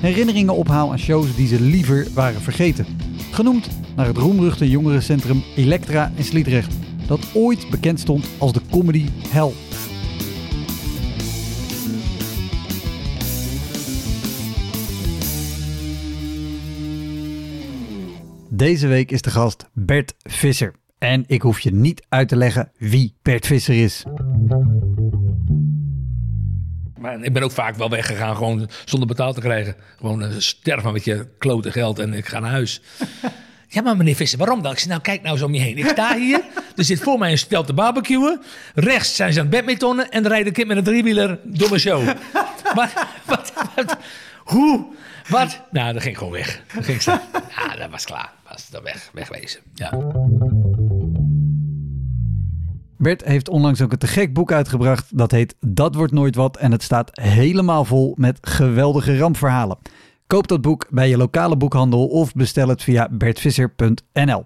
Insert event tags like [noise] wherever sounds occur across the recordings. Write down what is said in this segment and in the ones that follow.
herinneringen ophaal aan shows die ze liever waren vergeten. Genoemd naar het roemruchte jongerencentrum Elektra in Sliedrecht, dat ooit bekend stond als de comedy hell. Deze week is de gast Bert Visser. En ik hoef je niet uit te leggen wie Bert Visser is. Maar ik ben ook vaak wel weggegaan, gewoon zonder betaald te krijgen. Gewoon uh, sterven met je klote geld en ik ga naar huis. [laughs] Ja, maar meneer Visser, waarom dan? Ik zeg, nou, kijk nou zo om je heen. Ik sta hier, er zit voor mij een stel te barbecuen. Rechts zijn ze aan het badmintonnen en er rijdt een kind met een driewieler door mijn show. [laughs] wat, wat, wat, hoe? Wat? Nou, dat ging gewoon weg. Dat ging staan. Ja, dat was klaar. Was dat weg, wegwezen. Ja. Bert heeft onlangs ook een te gek boek uitgebracht. Dat heet Dat wordt nooit wat. En het staat helemaal vol met geweldige rampverhalen. Koop dat boek bij je lokale boekhandel of bestel het via bertvisser.nl.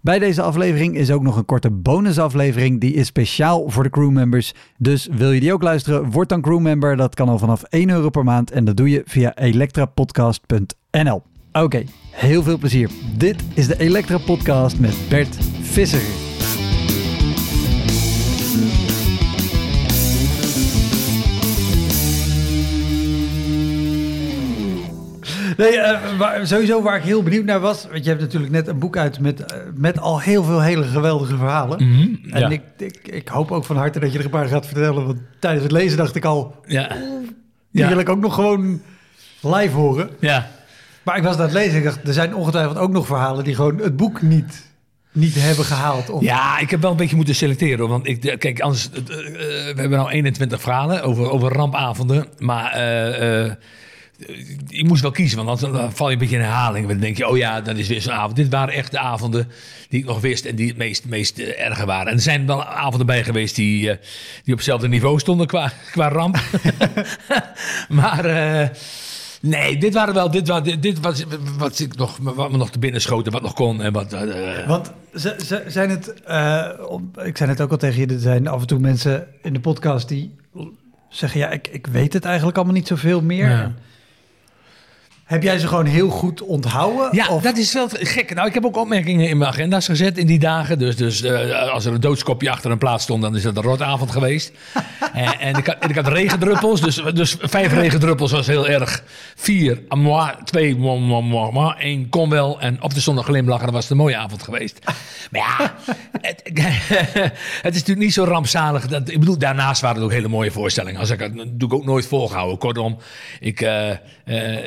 Bij deze aflevering is ook nog een korte bonusaflevering. Die is speciaal voor de crewmembers. Dus wil je die ook luisteren? Word dan crewmember. Dat kan al vanaf 1 euro per maand. En dat doe je via elektrapodcast.nl. Oké, heel veel plezier. Dit is de Elektra Podcast met Bert Visser. Nee, uh, waar, sowieso waar ik heel benieuwd naar was. Want je hebt natuurlijk net een boek uit met, uh, met al heel veel hele geweldige verhalen. Mm -hmm, en ja. ik, ik, ik, hoop ook van harte dat je er een paar gaat vertellen. Want tijdens het lezen dacht ik al. Ja. Die wil ik ook nog gewoon live horen. Ja. Maar ik was aan het lezen. Ik dacht, er zijn ongetwijfeld ook nog verhalen die gewoon het boek niet, niet hebben gehaald. Of, Ja, ik heb wel een beetje moeten selecteren. hoor. Want ik, kijk, anders, uh, we hebben nou 21 verhalen over, over rampavonden. Maar uh, uh, je moest wel kiezen, want dan, val je een beetje in herhaling. Dan denk je, oh ja, dan is weer zo'n avond. Dit waren echt de avonden die ik nog wist en die het meest, meest uh, erge waren. En er zijn wel avonden bij geweest die, uh, die op hetzelfde niveau stonden qua, [laughs] qua ramp. [laughs] maar... Uh, Nee, dit waren wel. Dit, was, dit, dit was wat, ik nog, wat me nog te binnen schoten, wat nog kon. En wat, Want zijn het. Ik zei het ook al tegen je. Er zijn af en toe mensen in de podcast die zeggen: Ja, ik, ik weet het eigenlijk allemaal niet zoveel meer. Ja. Heb jij ze gewoon heel goed onthouden? Ja, of? dat is wel gek. Nou, ik heb ook opmerkingen in mijn agenda's gezet in die dagen. Dus, dus uh, als er een doodskopje achter een plaats stond, dan is dat een rotavond geweest. [laughs] en, en, ik had, en ik had regendruppels, dus, dus vijf regendruppels was heel erg. Vier, moi, twee, moi, moi, moi, moi, één kon wel. En op de zondag glimlachen, dan was het een mooie avond geweest. [laughs] Maar ja, het, [laughs] het, is natuurlijk niet zo rampzalig. Dat, ik bedoel, daarnaast waren het ook hele mooie voorstellingen. Als ik, dat doe ik ook nooit volgehouden. Kortom, ik, uh,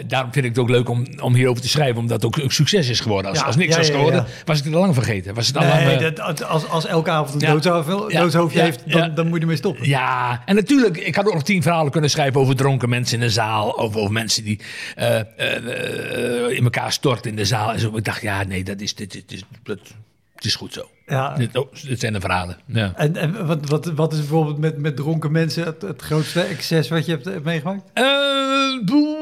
daarom vind ik het ook leuk om, om hierover te schrijven, omdat het ook een succes is geworden. Als, Ja, als niks ja, was geworden, was ik het al lang vergeten. Was het al Nee, lang, eh, dat, als, als elke avond een doodshoofdje Ja. heeft, dan, dan moet je ermee stoppen. Ja, en natuurlijk, ik had ook nog tien verhalen kunnen schrijven over dronken mensen in de zaal. Of over mensen die eh, eh, in elkaar storten in de zaal. En zo. Ik dacht, ja, nee, dat is, dit, dit, dit, dat, het is goed zo. Ja. Dit, oh, dit zijn de verhalen. Ja. En, en wat, wat, wat is bijvoorbeeld met, met dronken mensen het, het grootste excess wat je hebt, meegemaakt? Boe,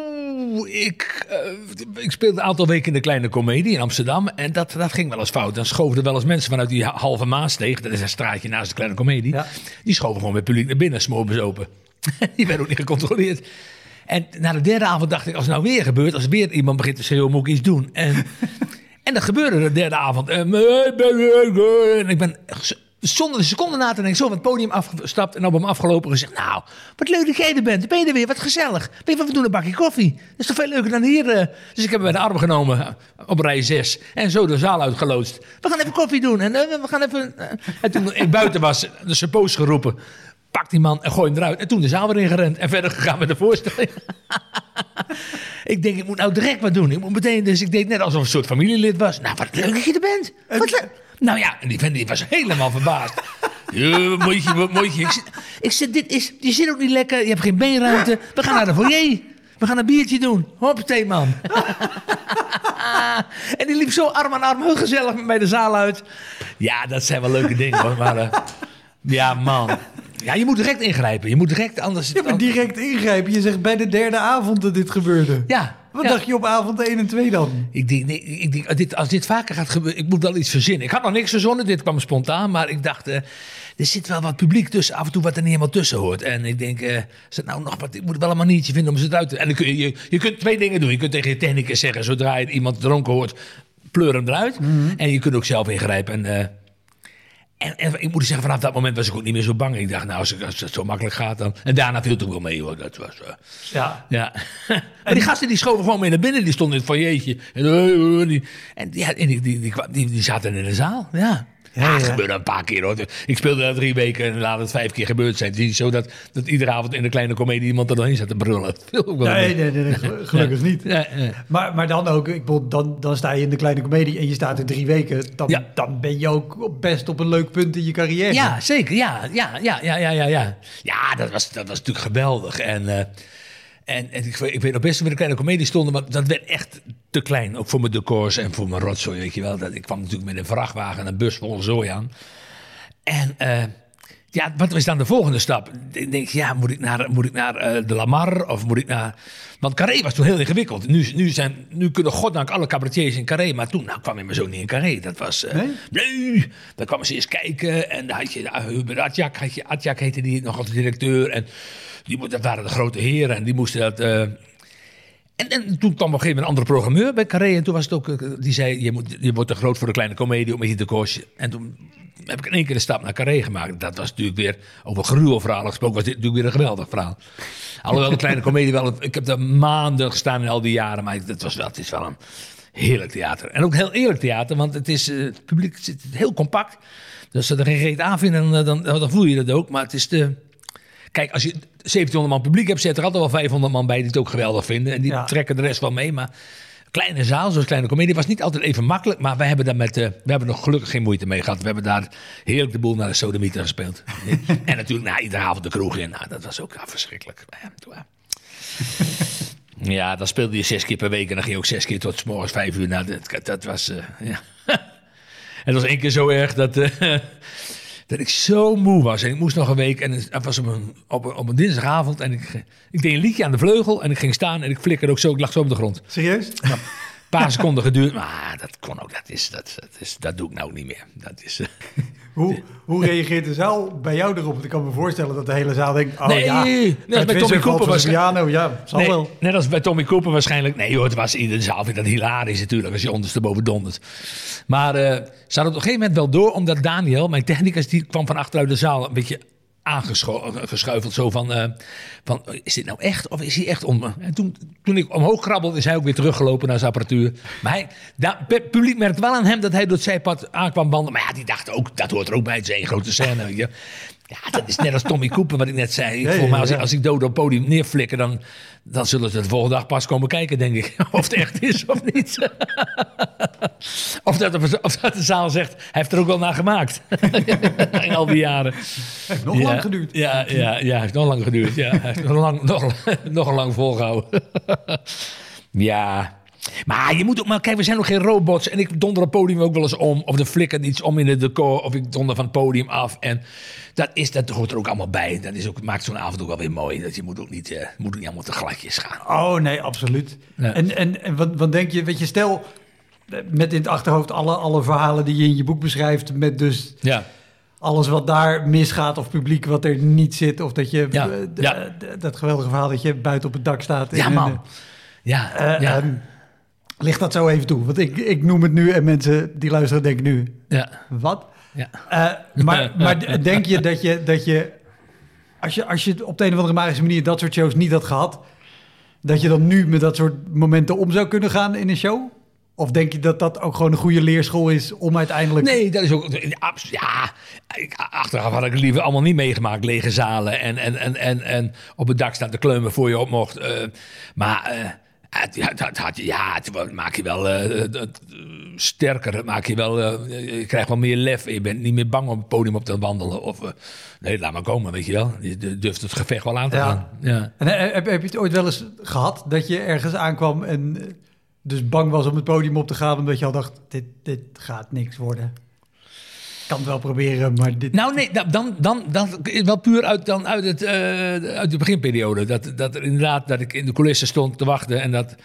ik, eh, ik speelde een aantal weken in de kleine komedie in Amsterdam. En dat, dat ging wel eens fout. Dan schoven er wel eens mensen vanuit die halve Maassteeg. Dat is een straatje naast de kleine komedie. Ja. Die schoven gewoon met publiek naar binnen, smoren open. [laughs] die werden ook niet gecontroleerd. En na de derde avond dacht ik, als het nou weer gebeurt, als weer iemand begint te schreeuwen, moet ik iets doen. En, [laughs] en dat gebeurde de derde avond. En, en ik ben zonder een seconde na te denken, zo van het podium afgestapt en op hem afgelopen en gezegd: Nou, wat leuk dat jij er bent. Ben je er weer? Wat gezellig. Je wat we doen een bakje koffie? Dat is toch veel leuker dan hier. eh. Dus ik heb hem bij de arm genomen eh, op rij 6 en zo de zaal uitgeloodst. We gaan even koffie doen en eh, we gaan even. En toen ik buiten was, de suppoos geroepen. Pak die man en gooi hem eruit. En toen de zaal weer ingerend en verder gegaan met de voorstelling. [laughs] Ik denk, ik moet nou direct wat doen. Ik moet meteen, dus ik deed net alsof een soort familielid was. Nou, wat leuk dat je er bent. Wat leuk. Nou ja, en die vent die was helemaal verbaasd. Ja, mooitje, wat mooitje. Ik, zeg- ik zeg, dit is, je zit ook niet lekker, je hebt geen beenruimte. We gaan naar de foyer. We gaan een biertje doen. Hoppatee, man. [laughs] en die liep zo arm aan arm, heel gezellig met mij de zaal uit. Ja, dat zijn wel leuke dingen, hoor. Maar, eh, ja, man. Ja, je moet direct ingrijpen. Je moet direct, anders... Ja, maar direct ingrijpen. Je zegt bij de derde avond dat dit gebeurde. Ja. Wat ja. dacht je op avond 1 en 2 dan? Ik denk, nee, ik denk als, dit, als dit vaker gaat gebeuren, ik moet wel iets verzinnen. Ik had nog niks verzonnen, dit kwam spontaan, maar ik dacht, eh, er zit wel wat publiek tussen, af en toe wat er niet helemaal tussen hoort. En ik denk, het nou nog wat, ik moet wel een maniertje vinden om ze eruit te... En dan kun je, je, je kunt twee dingen doen. Je kunt tegen je technicus zeggen, zodra je iemand dronken hoort, pleur hem eruit. En je kunt ook zelf ingrijpen en... eh, en, en ik moet zeggen, vanaf dat moment was ik ook niet meer zo bang. Ik dacht, nou, als, het zo makkelijk gaat dan... En daarna viel het ook wel mee, hoor. Dat was... eh, Ja. ja. [laughs] maar die gasten die schoven gewoon mee naar binnen. Die stonden in het foyeertje. En, eh, die, en ja, en die, die, die, die, die zaten in de zaal. Ja. Ja, Ja, ja. dat gebeurde een paar keer hoor. Ik speelde daar drie weken en laat het vijf keer gebeurd zijn. Het is niet zo dat, dat iedere avond in een kleine komedie iemand er doorheen zat te brullen. [laughs] Dat Nee, nee, nee, nee, gelu- gelukkig niet. Ja, ja. Maar, maar dan ook, ik bedoel, dan, dan sta je in de kleine komedie en je staat er drie weken. Dan, dan ben je ook best op een leuk punt in je carrière. Ja, zeker. Ja, ja, ja, ja, ja, ja. Ja, ja dat, was, dat was natuurlijk geweldig. En, eh, en, en ik, weet- ik weet nog best dat we in een kleine komedie stonden, maar dat werd echt te klein. Ook voor mijn decors en voor mijn rotzooi, weet je wel. Dat, ik kwam natuurlijk met een vrachtwagen en een bus vol zooi aan. En eh, ja, wat is dan de volgende stap? Ik denk, ja, moet ik naar, moet ik naar eh, de Lamar of moet ik naar... Want Carré was toen heel ingewikkeld. Nu, nu, zijn, nu kunnen goddank alle cabaretiers in Carré. Maar toen nou, kwam je me zo niet in Carré. Dat was... eh, Nee? Nee, dan kwamen ze eens kijken. En dan had je uh, Hubert Atjak, had je, Atjak heette die nog als directeur. En die, dat waren de grote heren. En die moesten dat... eh, en, en toen kwam op een gegeven moment een andere programmeur bij Carré. En toen was het ook, eh, die zei, je, moet, je wordt te groot voor de kleine komedie, ook met je decors. En toen heb ik in één keer de stap naar Carré gemaakt. Dat was natuurlijk weer, over gruwelverhalen gesproken, was dit natuurlijk weer een geweldig verhaal. Alhoewel de kleine komedie wel, ik heb daar maanden gestaan in al die jaren. Maar het, was wel, is wel een heerlijk theater. En ook heel eerlijk theater, want het, is, eh, het publiek zit heel compact. Dus als ze er geen reet aan vinden, dan, dan, dan voel je dat ook. Maar het is de... Kijk, als je 1700 man publiek hebt, zit er altijd wel 500 man bij die het ook geweldig vinden. En die Ja. trekken de rest wel mee. Maar kleine zaal, zoals kleine comedie, was niet altijd even makkelijk. Maar wij hebben daar met, eh, we hebben nog gelukkig geen moeite mee gehad. We hebben daar heerlijk de boel naar de sodemieter gespeeld. [laughs] en natuurlijk na iedere avond de kroeg in. Nou, dat was ook ja, verschrikkelijk. [laughs] Ja, dan speelde je zes keer per week en dan ging je ook zes keer tot 's morgens vijf uur. Nou, dat, dat was, eh, ja. [laughs] En dat was één keer zo erg dat, eh, dat ik zo moe was. En ik moest nog een week en het was op een, op een, op een dinsdagavond. En ik, ik deed een liedje aan de vleugel en ik ging staan en ik flikkerde ook zo. Ik lag zo op de grond. Serieus? Een paar [laughs] seconden geduurd. Maar dat kon ook, dat, is, dat, dat, is, dat doe ik nou ook niet meer. Dat is... eh, Hoe, hoe reageert de zaal bij jou erop? Want ik kan me voorstellen dat de hele zaal denkt... Oh Nee, ja, net als bij Tommy Cooper ja, zal Nee, wel. net als bij Tommy Cooper waarschijnlijk. Nee hoor, het was in de zaal. Vind dat hilarisch natuurlijk als je ondersteboven dondert. Maar eh, ze hadden op een gegeven moment wel door, omdat Daniel, mijn technicus, die kwam van achteruit de zaal een beetje aangeschuifeld. Zo van, eh, van, is dit nou echt of is hij echt om? En toen, toen ik omhoog krabbelde, is hij ook weer teruggelopen naar zijn apparatuur. Maar hij, het publiek merkte wel aan hem dat hij door het zijpad aankwam banden. Maar ja, die dacht ook, dat hoort er ook bij. Het is één grote scène. je. Ja, dat is net als Tommy Cooper, wat ik net zei. Ja, me als, ja. ik, als ik dood op het podium neerflikker, dan, dan zullen ze de volgende dag pas komen kijken, denk ik. [laughs] Of het echt is of niet. [laughs] Of dat, de- of dat de zaal zegt, hij heeft er ook wel naar gemaakt. [laughs] In al die jaren. Heeft nog ja, lang geduurd. Ja, ja, ja, heeft nog lang geduurd. Ja, hij heeft nog lang, nog, nog een lang volgehouden. ja. Maar je moet ook maar, kijk, we zijn nog geen robots. En ik donder het podium ook wel eens om. Of er flikkert iets om in het decor. Of ik donder van het podium af. En dat, is, dat hoort er ook allemaal bij. Dat is ook, maakt zo'n avond ook wel weer mooi. Dat je moet ook niet, eh, moet ook niet allemaal te gladjes gaan. Oh nee, absoluut. Ja. En, en, en wat, wat denk je, weet je, stel eh, met in het achterhoofd alle, alle verhalen die je in je boek beschrijft, met dus Ja. alles wat daar misgaat of publiek wat er niet zit, of dat je Ja, eh, ja. d- dat geweldige verhaal dat je buiten op het dak staat. Ja, en, man. Ja, eh, ja. ehm, Ligt dat zo even toe? Want ik, ik noem het nu en mensen die luisteren denken nu, Ja. wat? Ja. Eh, maar, maar [laughs] denk je dat je, dat je als je, als je op de een of andere magische manier dat soort shows niet had gehad, dat je dan nu met dat soort momenten om zou kunnen gaan in een show? Of denk je dat dat ook gewoon een goede leerschool is om uiteindelijk... Nee, dat is ook. Ja, achteraf had ik het liever allemaal niet meegemaakt. Lege zalen en, en, en, en, en op het dak staan te kleumen voor je op mocht. eh, maar. eh, het, ja, het maak je wel eh, het, eh, sterker. Het maak je wel, eh, je krijgt wel meer lef. Je bent niet meer bang om het podium op te wandelen. Of, eh, nee, laat maar komen, weet je wel. Je durft het gevecht wel aan te Ja. gaan. Ja. En eh, heb, heb je het ooit wel eens gehad dat je ergens aankwam en eh, dus bang was om het podium op te gaan omdat je al dacht, dit, dit gaat niks worden? Kan het wel proberen, maar dit... Nou, nee, dan, dan, dan, dan wel puur uit, dan uit, het, eh, uit de beginperiode. Dat, dat er inderdaad, dat ik in de coulissen stond te wachten en dat,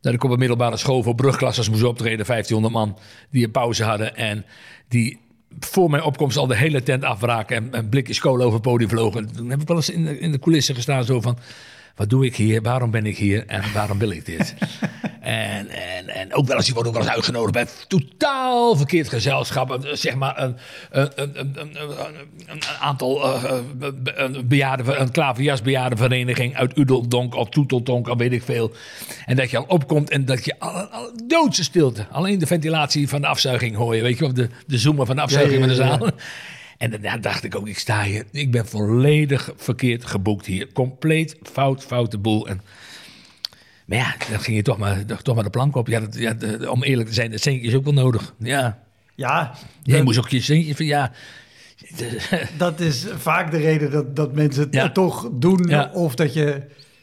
dat ik op een middelbare school voor brugklassers moest optreden. 1500 man die een pauze hadden en die voor mijn opkomst al de hele tent afbraken en, en blikjes kolen over podium vlogen. Toen heb ik wel eens in de, in de coulissen gestaan zo van... Wat doe ik hier? Waarom ben ik hier? En waarom wil ik dit? [laughs] en, en, en ook wel eens, je wordt ook wel eens uitgenodigd bij totaal verkeerd gezelschap. Een- Zeg maar een, een, een, een, aantal uh, be- een bejaarden, een klaverjasbejaardenvereniging uit Udeldonk of Toeteldonk, al weet ik veel. En dat je al opkomt en dat je al, al doodse stilte. Alleen de ventilatie van de afzuiging hoor je, weet je, of de, de zoomen van de afzuiging Ja, ja, van de zaal. En daarna dacht ik ook, ik sta hier, ik ben volledig verkeerd geboekt hier. Compleet fout, foute boel. En, maar ja, dan ging je toch maar, toch maar de plank op. Ja, dat, ja, de- om eerlijk te zijn, dat centje is ook wel nodig. Ja, Ja, dat- moest ook je centje van, ja... de- dat is vaak de reden dat, dat mensen het Ja. toch doen. Ja. Of dat je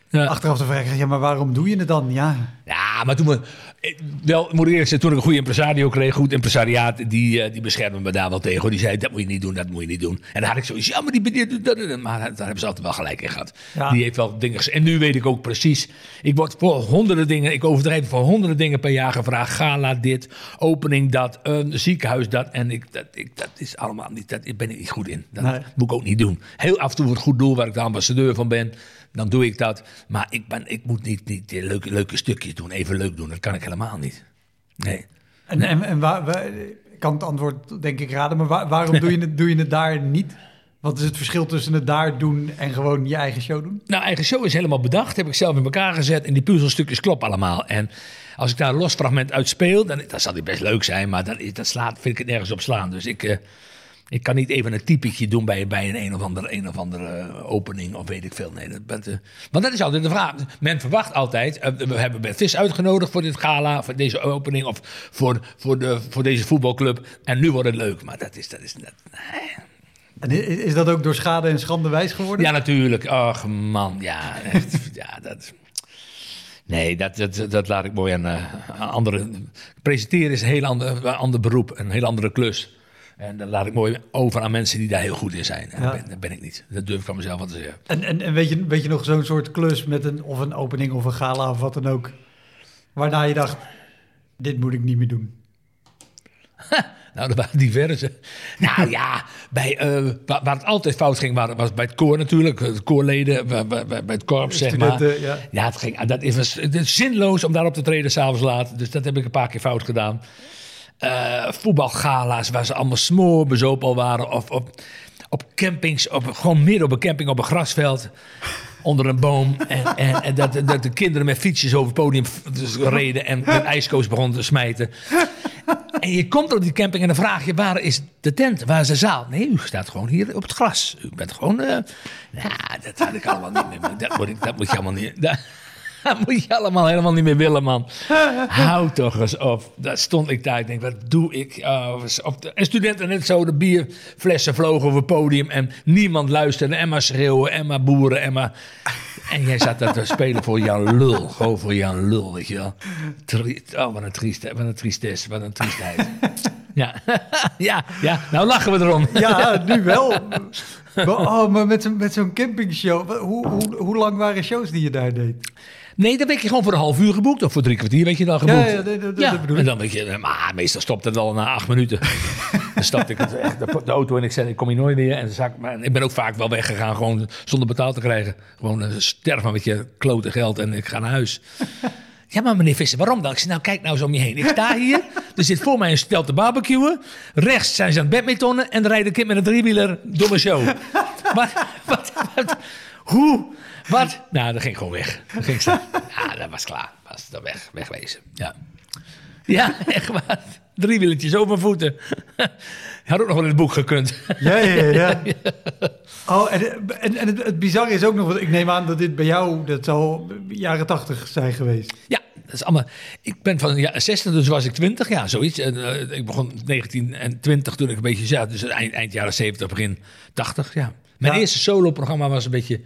ja. achteraf de vraag krijgt, ja, maar waarom doe je het dan? Ja, Ja, maar toen we. Eh, Wel, moet ik eerlijk zeggen, toen ik een goede impresario kreeg, goed impresariaat, die, eh, die beschermde me daar wel tegen. hoor. Die zei: dat moet je niet doen, dat moet je niet doen. En dan had ik zoiets, ja, maar die. Maar daar hebben ze altijd wel gelijk in gehad. Ja. Die heeft wel dingen. En nu weet ik ook precies. Ik word voor honderden dingen, ik overdrijf voor honderden dingen per jaar gevraagd. Gala dit, opening dat, een ziekenhuis dat. En ik, dat, ik, dat is allemaal niet, dat ben ik niet goed in. Dat Nee. moet ik ook niet doen. Heel af en toe het goed doel waar ik de ambassadeur van ben. Dan doe ik dat. Maar ik, ben, ik moet niet, niet leuke, leuke stukjes doen. Even leuk doen. Dat kan ik helemaal niet. Nee. en, en, en waar, waar- ik kan het antwoord denk ik raden, maar waar- waarom doe je, het, doe je het daar niet? Wat is het verschil tussen het daar doen en gewoon je eigen show doen? Nou, eigen show is helemaal bedacht. Heb ik zelf in elkaar gezet. En die puzzelstukjes kloppen allemaal. En als ik daar een los fragment uit speel, dan, zal die best leuk zijn. Maar dat, dat slaat, vind ik het nergens op slaan. Dus ik, eh, ik kan niet even een typetje doen bij, bij een, een of andere, een of andere eh, opening of weet ik veel. Nee, dat bent, eh, want dat is altijd de vraag. Men verwacht altijd, eh, we hebben Bert Vis uitgenodigd voor dit gala, voor deze opening of voor, voor, de, voor deze voetbalclub. En nu wordt het leuk. Maar dat is, dat is En i- is dat ook door schade en schande wijs geworden? Ja, natuurlijk. Ach man, ja. Echt, ja, dat... Nee, dat, dat, dat laat ik mooi aan anderen. Presenteren is een heel ander, ander beroep, een heel andere klus. En dat laat ik mooi over aan mensen die daar heel goed in zijn. Ja. dat, ben, dat ben ik niet. Dat durf ik van mezelf wel te zeggen. En, en, en weet, je, weet je nog zo'n soort klus met een, of een opening of een gala of wat dan ook, waarna je dacht, dit moet ik niet meer doen? [laughs] Nou, er waren diverse. [laughs] Nou ja, bij, eh, waar, waar het altijd fout ging, waar- was bij het koor natuurlijk. Het koorleden, bij, bij, bij het korps, zeg maar. Ja. Ja, het, ging, dat is, was- het is zinloos om daarop te treden s'avonds laat. Dus dat heb ik een paar keer fout gedaan. Eh, voetbalgala's waar ze allemaal smoor bezopen al waren. Of op, op campings, op, gewoon midden op een camping op een grasveld. Onder een boom. [laughs] En, en, dat, dat de kinderen met fietsjes over het podium dus reden. En met ijskoos begonnen te smijten. En je komt op die camping en dan vraag je: waar is de tent? Waar is de zaal? Nee, u staat gewoon hier op het gras. U bent gewoon. eh ja, dat had ik allemaal niet meer. Dat moet, ik, dat moet je allemaal niet. Dat, [laughs] dat moet je allemaal helemaal niet meer willen, man. [laughs] Hou toch eens op. Daar stond ik daar. Ik denk, wat doe ik? Oh, op de, en studenten net zo. De bierflessen vlogen over het podium. En niemand luisterde. En maar schreeuwen. En maar boeren. En maar... [laughs] En jij zat daar te spelen voor Jan Lul. Gewoon voor Jan Lul, weet je wel. Tri- oh, wat een, trieste, wat een tristesse. Wat een triestheid. Ja. ja, ja, nou lachen we erom. Ja, nu wel. Maar, oh, maar met, zo'n- met zo'n campingshow, hoe, hoe, hoe lang waren shows die je daar deed? Nee, dan werd je gewoon voor een half uur geboekt. Of voor drie kwartier werd je dan geboekt. Ja, ja, dat- dat- ik. en dan weet je... Maar meestal stopt het al na acht minuten. [laughs] dan stapte ik echt de, de auto en ik zei, ik kom hier nooit meer. En, maar ik ben ook vaak wel weggegaan, gewoon zonder betaald te krijgen. Gewoon uh, sterven met je klote geld en ik ga naar huis. [laughs] Ja, maar meneer Visser, waarom dan? Ik zei, nou, kijk nou zo om je heen. Ik sta hier, er zit voor mij een stel te barbecuen. Rechts zijn ze aan het badmintonnen en dan rijdt een kind met een driewieler door mijn show. [laughs] wat, wat, wat, hoe, wat? Nou, dat ging gewoon weg. Dat ging staan. [laughs] Ja, dat was klaar. Was dat weg, wegwezen. Ja. Ja, [laughs] echt waar. Drie wieletjes over mijn voeten. [laughs] Had ook nog wel in het boek gekund. Ja, ja, ja. Oh, en, en, en het, het bizarre is ook nog, want ik neem aan dat dit bij jou, dat zal jaren tachtig zijn geweest. Ja, dat is allemaal. Ik ben van ja, 60, dus was ik 20, ja, zoiets. En, uh, ik begon 19 en 20 toen ik een beetje zat, dus eind, eind jaren 70, begin 80, ja. Mijn Ja. eerste solo-programma was een beetje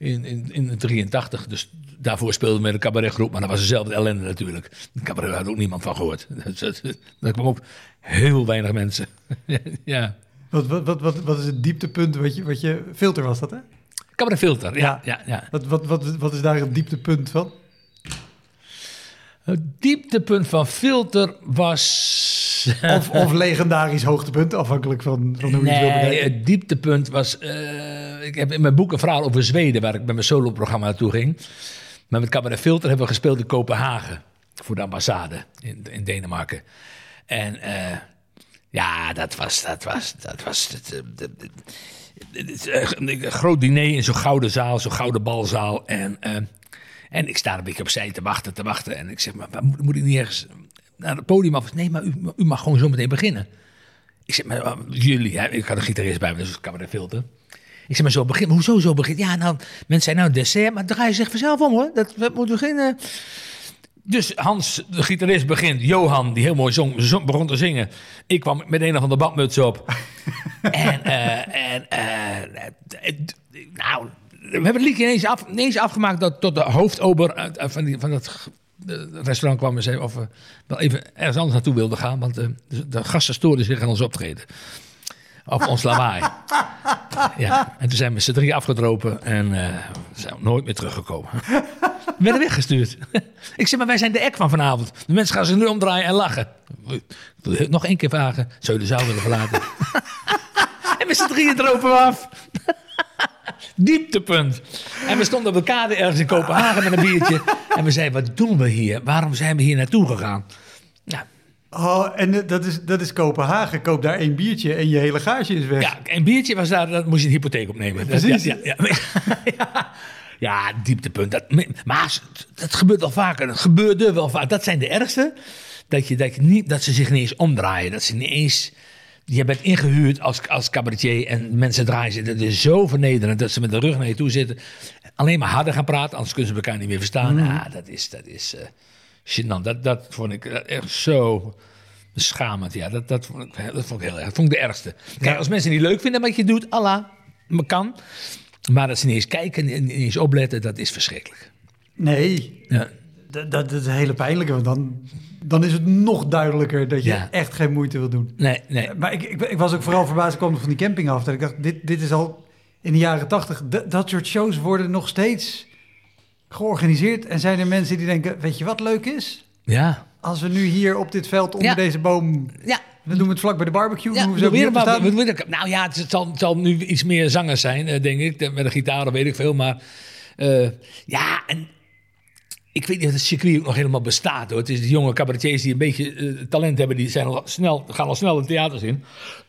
in, in, in 83, dus daarvoor speelde ik met een cabaretgroep, maar dat was dezelfde ellende natuurlijk. De cabaret had ook niemand van gehoord. [laughs] Dat, dat, dat kwam ook heel weinig mensen. [laughs] ja. Wat, wat, wat, wat, wat is het dieptepunt wat je, wat je... Filter was dat, hè? Cabaretfilter, ja, Ja. ja, ja. Wat, wat, wat, wat is daar het dieptepunt van? Het dieptepunt van Filter was... Of, of legendarisch hoogtepunt, afhankelijk van, van hoe je het wil Nee, bekijken. het dieptepunt was... eh, ik heb in mijn boek een verhaal over Zweden... waar ik met mijn soloprogramma naartoe ging. Maar met Cabaret Filter hebben we gespeeld in Kopenhagen... voor de ambassade in, in Denemarken. En eh, ja, dat was... Dat was, dat was het, eh, het een groot diner in zo'n gouden zaal, zo'n gouden balzaal. En, en ik sta een beetje opzij te wachten, te wachten. En ik zeg, maar moet, moet ik niet ergens naar het podium af? Nee, maar u, u mag gewoon zo meteen beginnen. Ik zeg, maar uh, jullie, hè? ik had een gitarist bij me, dus ik kan me filter. Ik zeg, maar zo beginnen. Hoezo zo beginnen? Ja, nou, mensen zijn nou dessert, maar draai je zich vanzelf om hoor. Dat, dat moet beginnen. Dus Hans, de gitarist, begint. Johan, die heel mooi zong, zong- begon te zingen. Ik kwam met een of andere badmuts op. [laughs] en, eh, en eh, eh, nou, we hebben het liedje ineens, af, ineens afgemaakt dat tot de hoofdober uit van, die, van dat restaurant kwam en zei of we wel even ergens anders naartoe wilden gaan. Want eh, de, de gasten stoorden zich aan ons optreden. Of ons lawaai. [laughs] Ja, en toen zijn we z'n drie afgedropen en eh, zijn we nooit meer teruggekomen. We werden weggestuurd. Ik zeg, maar wij zijn de ek van vanavond. De mensen gaan zich nu omdraaien en lachen. Nog één keer vragen. Zou je de zaal willen verlaten? [laughs] en met z'n drieën dropen we af. [laughs] Dieptepunt. En we stonden op de kade ergens in Kopenhagen met een biertje. En we zeiden, wat doen we hier? Waarom zijn we hier naartoe gegaan? Nou, Oh, en dat is, dat is Kopenhagen. Koop daar één biertje en je hele gage is weg. Ja, een biertje was daar, dat moest je een hypotheek opnemen. Precies. Ja, ja, ja. ja. [laughs] Ja, dieptepunt. Dat, maar dat gebeurt wel vaker. Dat gebeurde wel vaak. Dat zijn de ergste. Dat, je, dat, je niet, dat ze zich niet eens omdraaien. Dat ze niet eens... Je bent ingehuurd als, als cabaretier en mensen draaien zich. Dat is zo vernederend dat ze met de rug naar je toe zitten. Alleen maar harder gaan praten, anders kunnen ze elkaar niet meer verstaan. Ja, dat is, dat is eh gênant. Dat, dat vond ik echt zo beschamend. Ja, dat, dat, vond ik, dat vond ik heel erg. Dat vond ik de ergste. Kijk, als mensen niet leuk vinden wat je doet, Allah, maar kan. Maar dat ze niet eens kijken en niet eens opletten, dat is verschrikkelijk. Nee, Ja. dat, dat is een hele pijnlijke. Want dan, dan is het nog duidelijker dat je Ja. echt geen moeite wil doen. Nee, nee. Maar ik, ik, ik was ook vooral verbaasd. Ik kwam van die camping af. Dat ik dacht, dit, dit is al in de jaren tachtig. Dat, soort shows worden nog steeds georganiseerd. En zijn er mensen die denken, weet je wat leuk is? Ja. Als we nu hier op dit veld onder Ja. deze boom... Ja. Dan doen we het vlak bij de barbecue. Ja, ook weer wat- nou ja, het zal, het zal nu iets meer zangers zijn, eh, denk ik. Met een gitaar, weet ik veel. Maar eh, ja, en ik weet niet of het circuit ook nog helemaal bestaat. Hoor. Het is de jonge cabaretiers die een beetje eh, talent hebben. Die zijn al snel, gaan al snel in theaters in.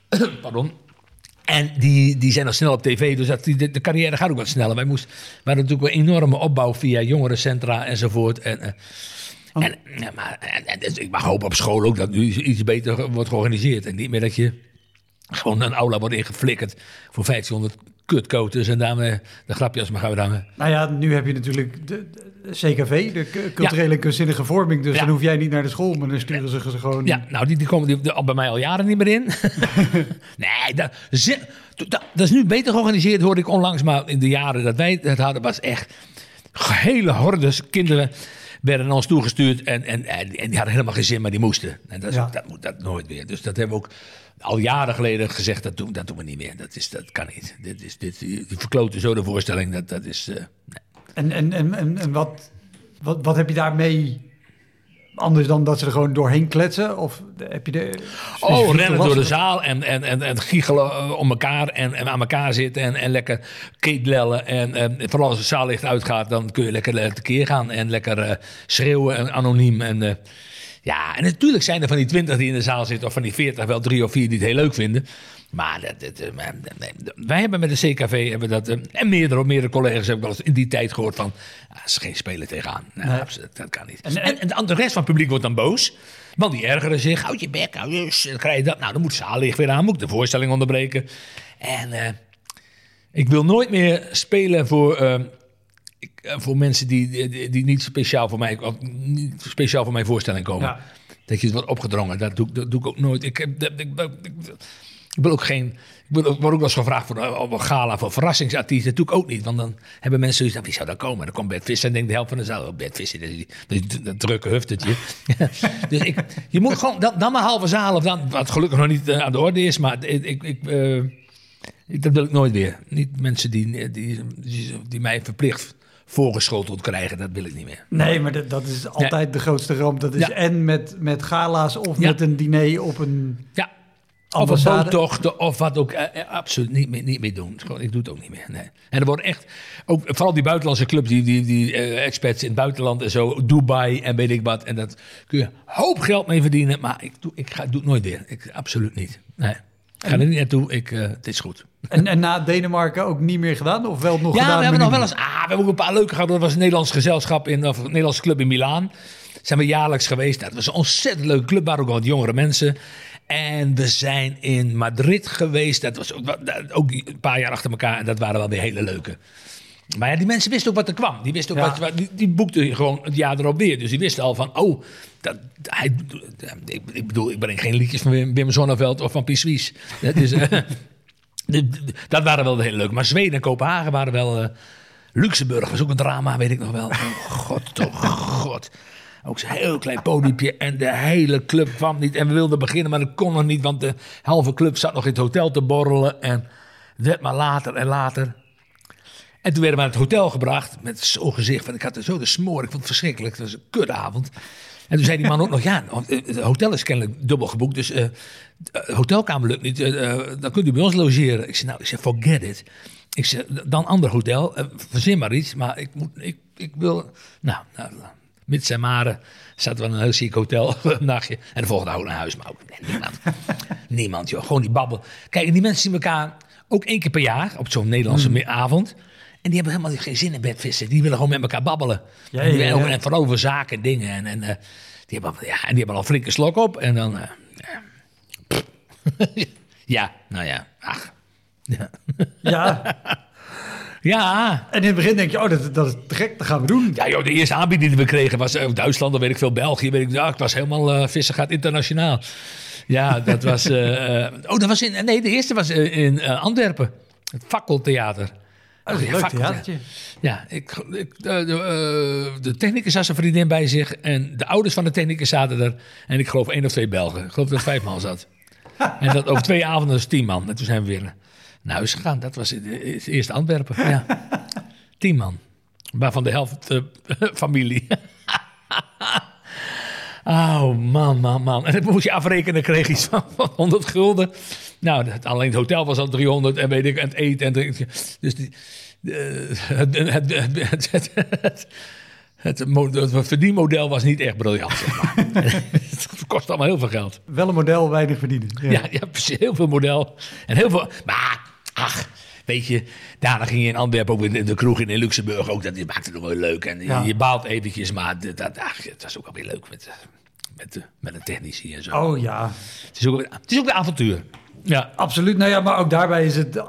[clears throat] Pardon. En die, die zijn al snel op tv, dus dat, die, de, de carrière gaat ook wat sneller. Wij moesten, we hadden natuurlijk een enorme opbouw via jongerencentra enzovoort. En, eh, en, ja, maar, en, en dus ik mag hopen op school ook dat nu iets beter wordt georganiseerd. En niet meer dat je gewoon een aula wordt ingeflikkerd voor 1500 kutkoters en daarmee de grapjes maar gaan we dan. Nou ja, nu heb je natuurlijk de, de CKV, de cu- culturele en kunstzinnige vorming. Dus Ja. dan hoef jij niet naar de school, maar dan sturen ze ze gewoon... Ja, nou, die, die komen die, die- bij mij al jaren niet meer in. [laughs] nee, dat, dat, dat is nu beter georganiseerd, hoorde ik onlangs. Maar in de jaren dat wij het hadden, was echt hele hordes kinderen werden naar ons toegestuurd. En, en, en, en die hadden helemaal geen zin, maar die moesten. En dat, is Ja. ook- dat moet dat nooit weer. Dus dat hebben we ook al jaren geleden gezegd, dat doen, dat doen we niet meer. Dat, is, dat kan niet. Dit is, dit, die die verkloten zo de voorstelling, dat, dat is... eh, nee. En, en, en, en, en wat, wat, wat heb je daarmee anders dan dat ze er gewoon doorheen kletsen? Of heb je de... Oh, rennen door de zaal en, en, en, en giechelen uh, om elkaar en, en aan elkaar zitten en, en lekker keetlellen. En, en vooral als de zaallicht uitgaat, dan kun je lekker tekeer gaan en lekker uh, schreeuwen en anoniem. En, uh, ja, en natuurlijk zijn er van die twintig die in de zaal zitten, of van die veertig wel drie of vier die het heel leuk vinden. Maar dat, dat, wij hebben met de CKV hebben dat, en meerdere, meerdere collega's hebben wel eens in die tijd gehoord van, ah, is geen spelen tegenaan. Nou, nee. absoluut, dat kan niet. En, en, en, de rest van het publiek wordt dan boos. Want die ergeren zich, houd je bek, hou je, dan krijg je dat. Nou, dan moet zaallicht weer aan, moet ik de voorstelling onderbreken. En uh, ik wil nooit meer spelen voor, uh, ik, voor mensen die, die, die, niet speciaal voor mij, of niet speciaal voor mijn voorstelling komen. Ja. Dat je het wordt opgedrongen, dat doe, dat doe ik ook nooit. Ik, ik, ik, ik wil ook geen. Ik word ook wel eens gevraagd voor een, een gala voor verrassingsartiesten. Dat doe ik ook niet. Want dan hebben mensen zoiets van: wie zou daar komen? Dan komt Bert Visser en denkt de helft van de zaal: oh, Bert Visser, dat, dat, drukke huftetje. [laughs] dus ik, je moet gewoon dan, dan maar halve zaal. Of dan, wat gelukkig nog niet aan de orde is. Maar ik, ik, ik uh, dat wil ik nooit weer. Niet mensen die, die, die, die mij verplicht voorgeschoteld krijgen. Dat wil ik niet meer. Nee, maar dat, dat is altijd ja. de grootste ramp. Dat is ja. en met, met gala's of ja. met een diner op een... Ja. Of een boottocht of wat ook. Eh, absoluut niet meer, niet meer doen. Gewoon, ik doe het ook niet meer. Nee. En er worden echt, ook, vooral die buitenlandse clubs, die, die, die uh, experts in het buitenland en zo, Dubai en weet ik wat. En dat kun je hoop geld mee verdienen, maar ik doe, ik ga, doe het nooit weer. Ik, absoluut niet. Nee. Ik ga er niet naartoe, ik, uh, het is goed. En, en na Denemarken ook niet meer gedaan? Of wel nog ja, gedaan? we hebben nog wel eens. Ah, we hebben ook een paar leuke gehad. Dat was een Nederlands gezelschap in, of een Nederlandse club in Milaan. Zijn we jaarlijks geweest. Dat was een ontzettend leuke club. Waar ook wat jongere mensen. En we zijn in Madrid geweest. Dat was ook, ook een paar jaar achter elkaar. En dat waren wel weer hele leuke. Maar ja, die mensen wisten ook wat er kwam. Die, wisten ook ja. wat, die, die boekten gewoon het jaar erop weer. Dus die wisten al van, oh, dat, hij, ik, ik bedoel, ik breng geen liedjes van Wim, Wim Sonneveld of van Pies is, [laughs] uh, dat waren wel heel leuk. Maar Zweden en Kopenhagen waren wel... Uh, Luxemburg was ook een drama, weet ik nog wel. Oh, [laughs] god, oh god. Ook zo'n heel klein podiumpje. En de hele club kwam niet. En we wilden beginnen, maar dat kon nog niet. Want de halve club zat nog in het hotel te borrelen. En werd maar later en later. En toen werden we naar het hotel gebracht. Met zo'n gezicht van, ik had er zo de smoor. Ik vond het verschrikkelijk. Het was een kutavond. En toen zei die man ook nog, ja, het hotel is kennelijk dubbel geboekt. Dus uh, hotelkamer lukt niet. Dan kunt u bij ons logeren. Ik zei, nou, ik zei, forget it. Ik zei, dan ander hotel. Verzin maar iets. Maar ik, moet, ik, ik wil... Nou, nou mits en maren zaten we in een heel ziek hotel [laughs] een nachtje. En de volgende dag naar huis. Maar ook nee, niemand. [laughs] niemand, joh. Gewoon die babbel. Kijk, die mensen zien elkaar ook één keer per jaar op zo'n Nederlandse mm. avond. En die hebben helemaal geen zin in bedvissen. Die willen gewoon met elkaar babbelen. Ja, en, ja, ja. en vooral over zaken en dingen. En, en, uh, die hebben, ja, en die hebben al flinke slok op. En dan... Uh, [laughs] ja, nou ja. Ach. Ja. ja. Ja. En in het begin denk je, oh, dat, dat is te gek, dat gaan we doen. Ja, joh, de eerste aanbieding die we kregen was uh, Duitsland, dan weet ik veel, België, weet ik, ja, ik was helemaal uh, vissen gaat internationaal. Ja, dat was, uh, oh, dat was in, nee, de eerste was in Antwerpen, het Fakkeltheater. Oh, een leuk theatertje. Ja, ik, ik, de, de, de technicus had zijn vriendin bij zich en de ouders van de technicus zaten er. En ik geloof één of twee Belgen. Ik geloof dat er vijf man zat. [laughs] en dat over twee avonden was tien man. En toen zijn we weer naar huis gegaan. Dat was het, het eerste Antwerpen. Ja. [laughs] Tien man. Waarvan de helft uh, [laughs] familie. [laughs] oh, man, man, man. En dan moest je afrekenen, kreeg iets van, van 100 gulden. Nou, het, alleen het hotel was al 300 en weet ik, en het eten. En drinken. Dus die, het, het, het, het, het, verdienmodel was niet echt briljant. Zeg maar. het kost allemaal heel veel geld. Wel een model, weinig verdienen. Ja, ja, ja precies. Heel veel model. En heel veel. Maar Ach, weet je, daarna ging je in Antwerpen ook in de kroeg in Luxemburg ook. Dat maakte het nog wel leuk. En ja. je baalt eventjes, maar dat, dat, ach, het was ook alweer leuk met, met, met een technici en zo. Oh ja. Het is ook, het is ook een avontuur. Ja. Absoluut. Nou ja, maar ook daarbij is het,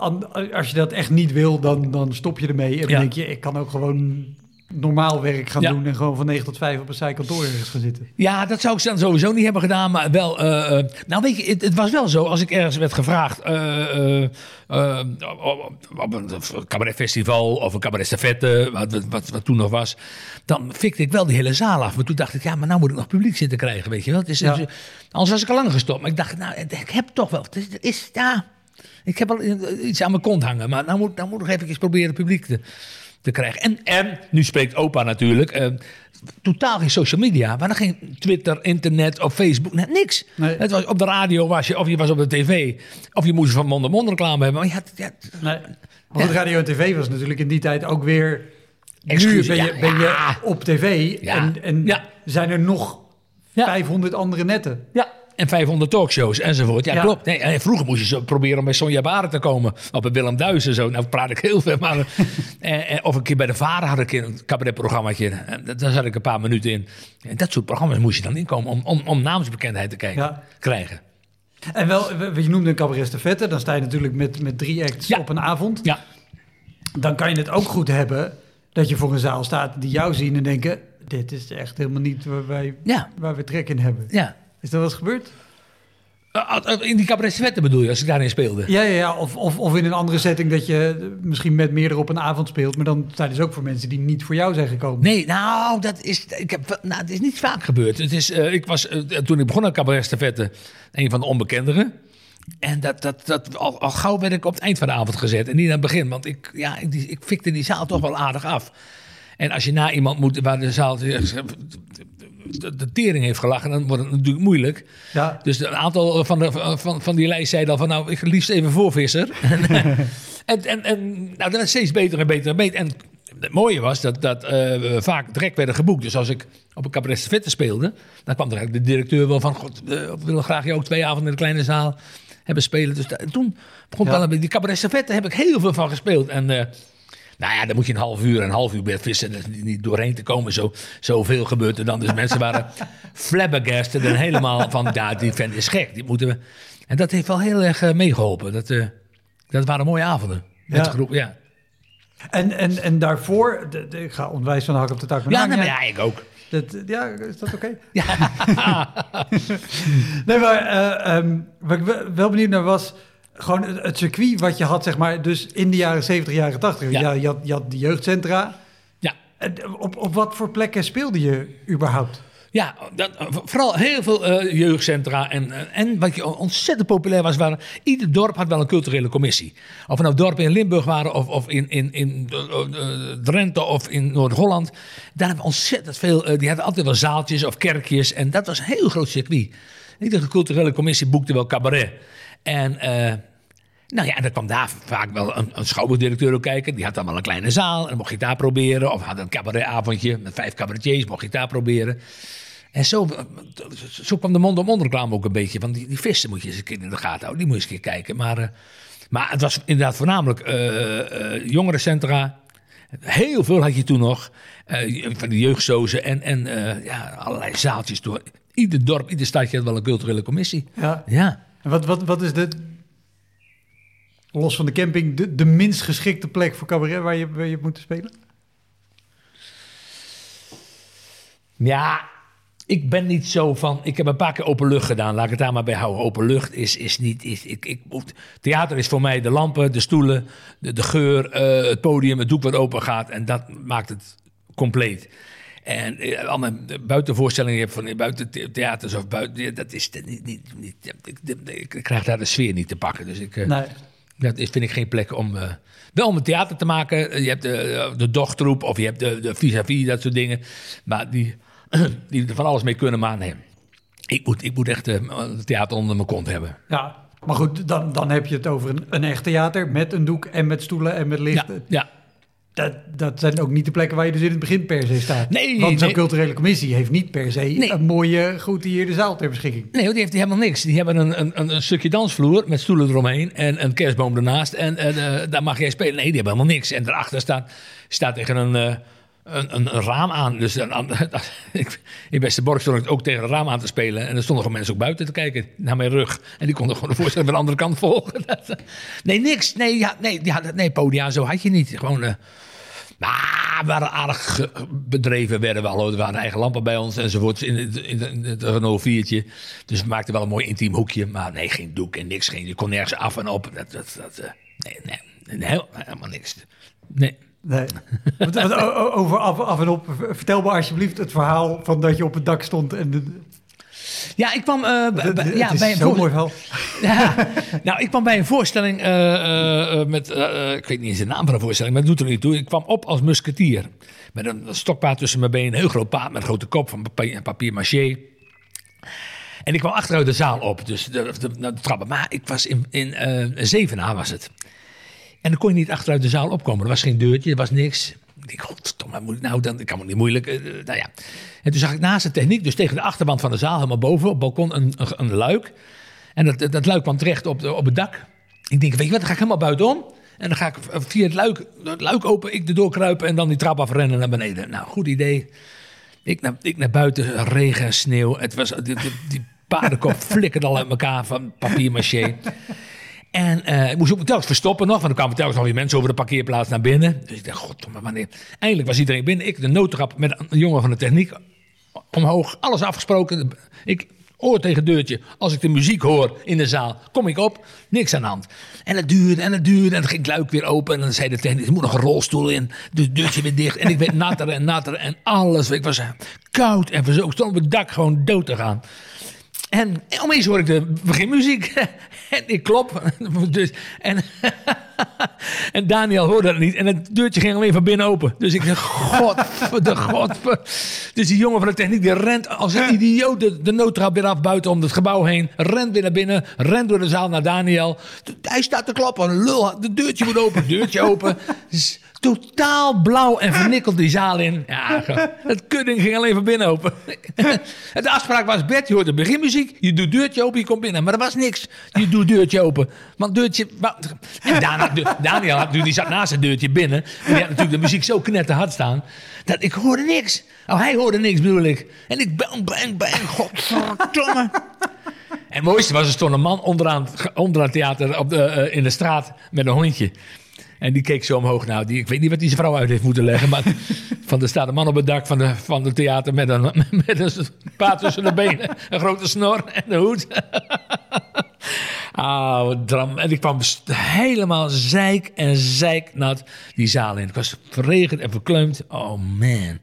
als je dat echt niet wil, dan, dan stop je ermee. En dan ja. denk je, ik kan ook gewoon normaal werk gaan ja. doen en gewoon van 9 tot 5 op een zijkantoor ergens gaan zitten. Ja, dat zou ik dan sowieso niet hebben gedaan, maar wel. Uh, uh, nou, weet je, het, het, was wel zo als ik ergens werd gevraagd uh, op een cabaretfestival of een cabaretstafette, wat, wat, wat toen nog was, dan fikte ik wel die hele zaal af. Maar toen dacht ik, ja, maar nou moet ik nog publiek zitten krijgen, weet je wel. Het is, ja. anders was ik al lang gestopt. Maar ik dacht, nou, ik heb toch wel. Het is, is ja, ik heb al iets aan mijn kont hangen, maar nou moet, nou moet ik nog even proberen publiek te te krijgen. En, en nu spreekt opa natuurlijk. eh, totaal geen social media. Maar dan geen Twitter, internet of Facebook. net niks. Nee. Het was op de radio was je, of je was op de tv. Of je moest van mond-op-mond reclame hebben. Maar je had, Nee. Goed, radio en tv was natuurlijk in die tijd ook weer... Nu Exclusief, ben je, ja, ben je ja. op tv Ja. en, en Ja. zijn er nog Ja. 500 andere netten. Ja, en 500 talkshows enzovoort. Ja, Ja. klopt. Nee, en vroeger moest je zo proberen om bij Sonja Baren te komen. Of bij Willem Duis en zo. Nou praat ik heel veel. Maar, [laughs] eh, eh, of een keer bij de Varen had ik een cabaretprogrammaatje. En Daar zat ik een paar minuten in. En dat soort programma's moest je dan inkomen om, om, om naamsbekendheid te kijken, Ja. krijgen. En wel, je noemde een cabaret stafette. Dan sta je natuurlijk met, met drie acts Ja. op een avond. Ja, Dan kan je het ook goed hebben dat je voor een zaal staat die jou zien en denken... Dit is echt helemaal niet waar, wij, waar we trek in hebben. ja. Is dat eens gebeurd? Eh, eh, In die cabaretwetten bedoel je, als ik daarin speelde? Ja, ja, ja. Of, of, of in een andere setting dat je misschien met meerdere op een avond speelt. Maar dan zijn dus ook voor mensen die niet voor jou zijn gekomen. Nee, nou, dat is, ik heb, nou, het is niet vaak gebeurd. Het is, eh, ik was, toen ik begon aan cabaret stafette, een van de onbekenderen. En dat, dat, dat, al, al gauw werd ik op het eind van de avond gezet en niet aan het begin. Want ik, ja, ik, ik fikte die zaal toch wel aardig af. En als je na iemand moet waar de zaal de, tering heeft gelachen, dan wordt het natuurlijk moeilijk. Ja, Dus een aantal van, de, van, van die lijst zeiden al van nou, ik liefst even voorvisser. [laughs] en, en, en nou, dat werd steeds beter en beter en beter. En het mooie was dat, dat eh, we vaak direct werden geboekt. Dus als ik op een cabaret Stafette speelde, dan kwam er de directeur wel van... God, eh, we willen graag je ook twee avonden in de kleine zaal hebben spelen. Dus da- toen begon Ja. beetje... Die cabaret Stafette heb ik heel veel van gespeeld. En eh, nou ja, dan moet je een half uur en een half uur bij vissen. Is niet doorheen te komen. Zo, zoveel gebeurt er dan. Dus mensen waren [laughs] flabbergasted en helemaal van... Ja, die vent is gek. Die moeten we... En dat heeft wel heel erg eh, meegeholpen. Dat, eh, dat waren mooie avonden. Met Ja. de groep, ja. en, en, en daarvoor... De, de- ik ga onwijs van de hak op de tak. Ja, nee, maar ja, ik ook. Dat, ja, is dat oké? [laughs] Ja. [laughs] Nee, maar eh, ehm, waar ik wel benieuwd naar was... Gewoon het, het circuit wat je had, zeg maar... Dus in de jaren 70, jaren 80. Ja. Ja. Je, had, je had de jeugdcentra. ja. Op, op wat voor plekken speelde je überhaupt? Ja, dat, vooral heel veel eh, jeugdcentra. En, eh, en wat je ontzettend populair was, waren... Ieder dorp had wel een culturele commissie. Of het nou dorpen in Limburg waren, of, of in, in, in eh, Drenthe of in Noord-Holland. Daar hebben we ontzettend veel... die hadden altijd wel zaaltjes of kerkjes. En dat was een heel groot circuit. Iedere culturele commissie boekte wel cabaret. En... eh, nou ja, en dan kwam daar vaak wel een, een schouwburgdirecteur ook kijken. Die had dan wel een kleine zaal en dan mocht je daar proberen. Of had een cabaretavondje met vijf cabaretiers, mocht je daar proberen. En zo, zo kwam de mond-op-mond reclame ook een beetje. Want die, die vissen moet je eens een keer in de gaten houden. Die moet je eens een keer kijken. Maar, eh, maar het was inderdaad voornamelijk eh, jongerencentra. Heel veel had je toen nog. van die jeugdsozen en, en ja, allerlei zaaltjes door. Ieder dorp, ieder stadje had wel een culturele commissie. Ja. Ja. Wat, wat, wat is de... Los van de camping, de, de minst geschikte plek voor cabaret waar je, je moeten spelen? Ja, ik ben niet zo van. Ik heb een paar keer open lucht gedaan. Laat ik het daar maar bij houden. Open lucht is, is niet. Is, ik, ik, moet- theater is voor mij de lampen, de stoelen, de, de geur, eh, het podium, het doek wat open gaat. En dat maakt het compleet. En eh, al mijn buitenvoorstellingen je hebt van buiten the- theaters of buiten. ja, Dat is niet. niet, niet ik, ik, krijg daar de sfeer niet te pakken. Dus ik. eh, Nee. dat is, vind ik geen plek om. eh, wel om een theater te maken. Je hebt de, de dochtroep of je hebt de, de vis-à-vis, dat soort dingen. Maar die, [clears throat] die er van alles mee kunnen. Maar nee, ik moet, ik moet echt eh, het theater onder mijn kont hebben. Ja, maar goed, dan, dan heb je het over een, een echt theater met een doek en met stoelen en met Ja, licht. ja. Dat, dat zijn ook niet de plekken waar je dus in het begin per se staat. Nee, Want zo'n nee. culturele commissie heeft niet per se Nee. een mooie, goed hier de zaal ter beschikking. Nee, die heeft helemaal niks. Die hebben een, een, een stukje dansvloer met stoelen eromheen en een kerstboom ernaast. En eh, daar mag jij spelen. Nee, die hebben helemaal niks. En daarachter staat, staat tegen een, eh, een, een, raam aan. Dus [laughs] ik, in Westerbork stond ik ook tegen een raam aan te spelen. En er stonden gewoon mensen ook buiten te kijken naar mijn rug. En die konden gewoon de voorstelling van de andere kant volgen. [laughs] Nee, niks. Nee, ja, nee, ja, nee, podia, zo had je niet. Gewoon... eh, maar we waren aardig bedreven, werden we al. Er waren eigen lampen bij ons enzovoort in het, in het, in het Renault 4'tje. Dus we maakten wel een mooi intiem hoekje. Maar nee, geen doek en niks. Geen, je kon nergens af en op. Dat, dat, dat, eh, nee, nee, helemaal niks. Nee. Nee. Over af, af en op, vertel me alsjeblieft het verhaal van dat je op het dak stond en de, Ja, ik kwam eh, ja, bij een zo mooi wel. [laughs] Ja, nou, ik kwam bij een voorstelling eh, eh, met, ik weet niet eens de naam van de voorstelling, maar dat doet er niet toe. Ik kwam op als musketier. Met een stokpaard tussen mijn benen, een heel groot paard met een grote kop van papier, papier maché. En ik kwam achteruit de zaal op, dus de, de, de trappen. Maar ik was in, in Zevenaar was het. En dan kon je niet achteruit de zaal opkomen. Er was geen deurtje, er was niks. Ik denk, godverdomme, moet ik nou dan? Dat kan me niet moeilijk. eh, eh, nou ja. En toen zag ik naast de techniek, dus tegen de achterwand van de zaal, helemaal boven, op het balkon, een, een, een luik. En dat, dat luik kwam terecht op, op het dak. Ik denk, weet je wat, dan ga ik helemaal buitenom. En dan ga ik via het luik, het luik open, ik erdoor kruipen en dan die trap afrennen naar beneden. Nou, goed idee. Ik naar, ik naar buiten, regen, sneeuw. Het was, die, paardenkop [laughs] flikkerde al uit elkaar van papier maché. En eh, ik moest ook telkens verstoppen nog, want er kwamen telkens nog weer mensen over de parkeerplaats naar binnen. Dus ik dacht, god, wanneer? Eindelijk was iedereen binnen. Ik de noodtrap met een jongen van de techniek omhoog. Alles afgesproken. Ik oor tegen deurtje. Als ik de muziek hoor in de zaal, kom ik op. Niks aan de hand. En het duurde en het duurde. En dan ging het luik weer open. En dan zei de techniek, er moet nog een rolstoel in. Dus deurtje weer dicht. En ik werd natter en natter en alles. Ik was koud en verzocht. Stond op het dak gewoon dood te gaan. En opeens hoor ik de beginmuziek. [laughs] en ik klop. [laughs] Dus, en, [laughs] en Daniel hoorde dat niet. En het deurtje ging alleen van binnen open. Dus ik dacht, god, de god. Dus die jongen van de techniek die rent als een idioot de, de noodtrap weer af buiten om het gebouw heen. Rent weer naar binnen. Rent door de zaal naar Daniel. Hij staat te klappen. Lul, de deurtje moet open. Deurtje open. Dus totaal blauw en vernikkeld die zaal in. Ja, het kudding ging alleen van binnen open. [laughs] De afspraak was, Bert, je hoort de beginmuziek. Je doet deurtje open, je komt binnen. Maar er was niks. Je doet deurtje open. Want deurtje... En de- Daniel had, die zat naast het deurtje binnen. En die had natuurlijk de muziek zo knetterhard staan. Dat ik hoorde niks. Oh, hij hoorde niks bedoel ik. En ik bang, bang, bang. Godverdomme. En het mooiste was, er stond een man onderaan, het- onderaan het theater op de, eh, in de straat met een hondje. En die keek zo omhoog. Nou, die, ik weet niet wat die zijn vrouw uit heeft moeten leggen. Maar [laughs] van, er staat een man op het dak van, de, van het theater met een, [laughs] met een paard tussen de benen. Een grote snor en een hoed. [laughs] Ah, wat dram. En ik kwam helemaal zeik en zeiknat die zaal in. Ik was verregend en verkleumd. Oh man.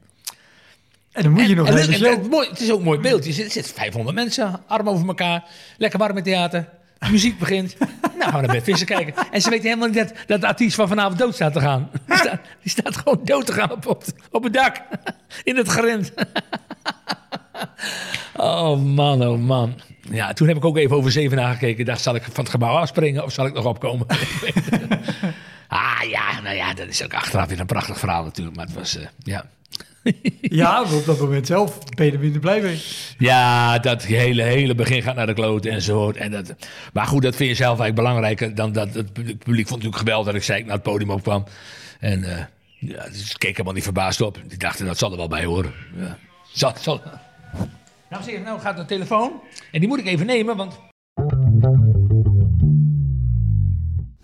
En dan moet je nog En- en- hele en- show. het, mooi, het is ook een mooi beeld. Je zit, er zitten 500 mensen, arm over elkaar. Lekker warm in theater. Muziek begint. nou, gaan we naar bed vissen kijken. En ze weten helemaal niet dat, dat de artiest van vanavond dood staat te gaan. Die staat, die staat gewoon dood te gaan op, op, op het dak. In het grind. oh man, oh man. Ja, toen heb ik ook even over Zevenaar gekeken. Dacht, zal ik van het gebouw afspringen of zal ik nog opkomen? [laughs] ah ja, nou ja, dat is ook achteraf weer een prachtig verhaal natuurlijk. Maar het was, eh, ja... [laughs] Ja, op dat moment zelf ben je er minder blij mee. Ja, dat hele, hele begin gaat naar de kloten enzovoort. En dat, maar goed, dat vind je zelf eigenlijk belangrijker dan dat het publiek vond het natuurlijk geweldig dat ik zei ik naar het podium opkwam. En eh ja, dus ik keek helemaal niet verbaasd op. Die dachten dat zal er wel bij horen. Ja. Zal, zal. Nou, zeg, nou gaat de telefoon. En die moet ik even nemen, want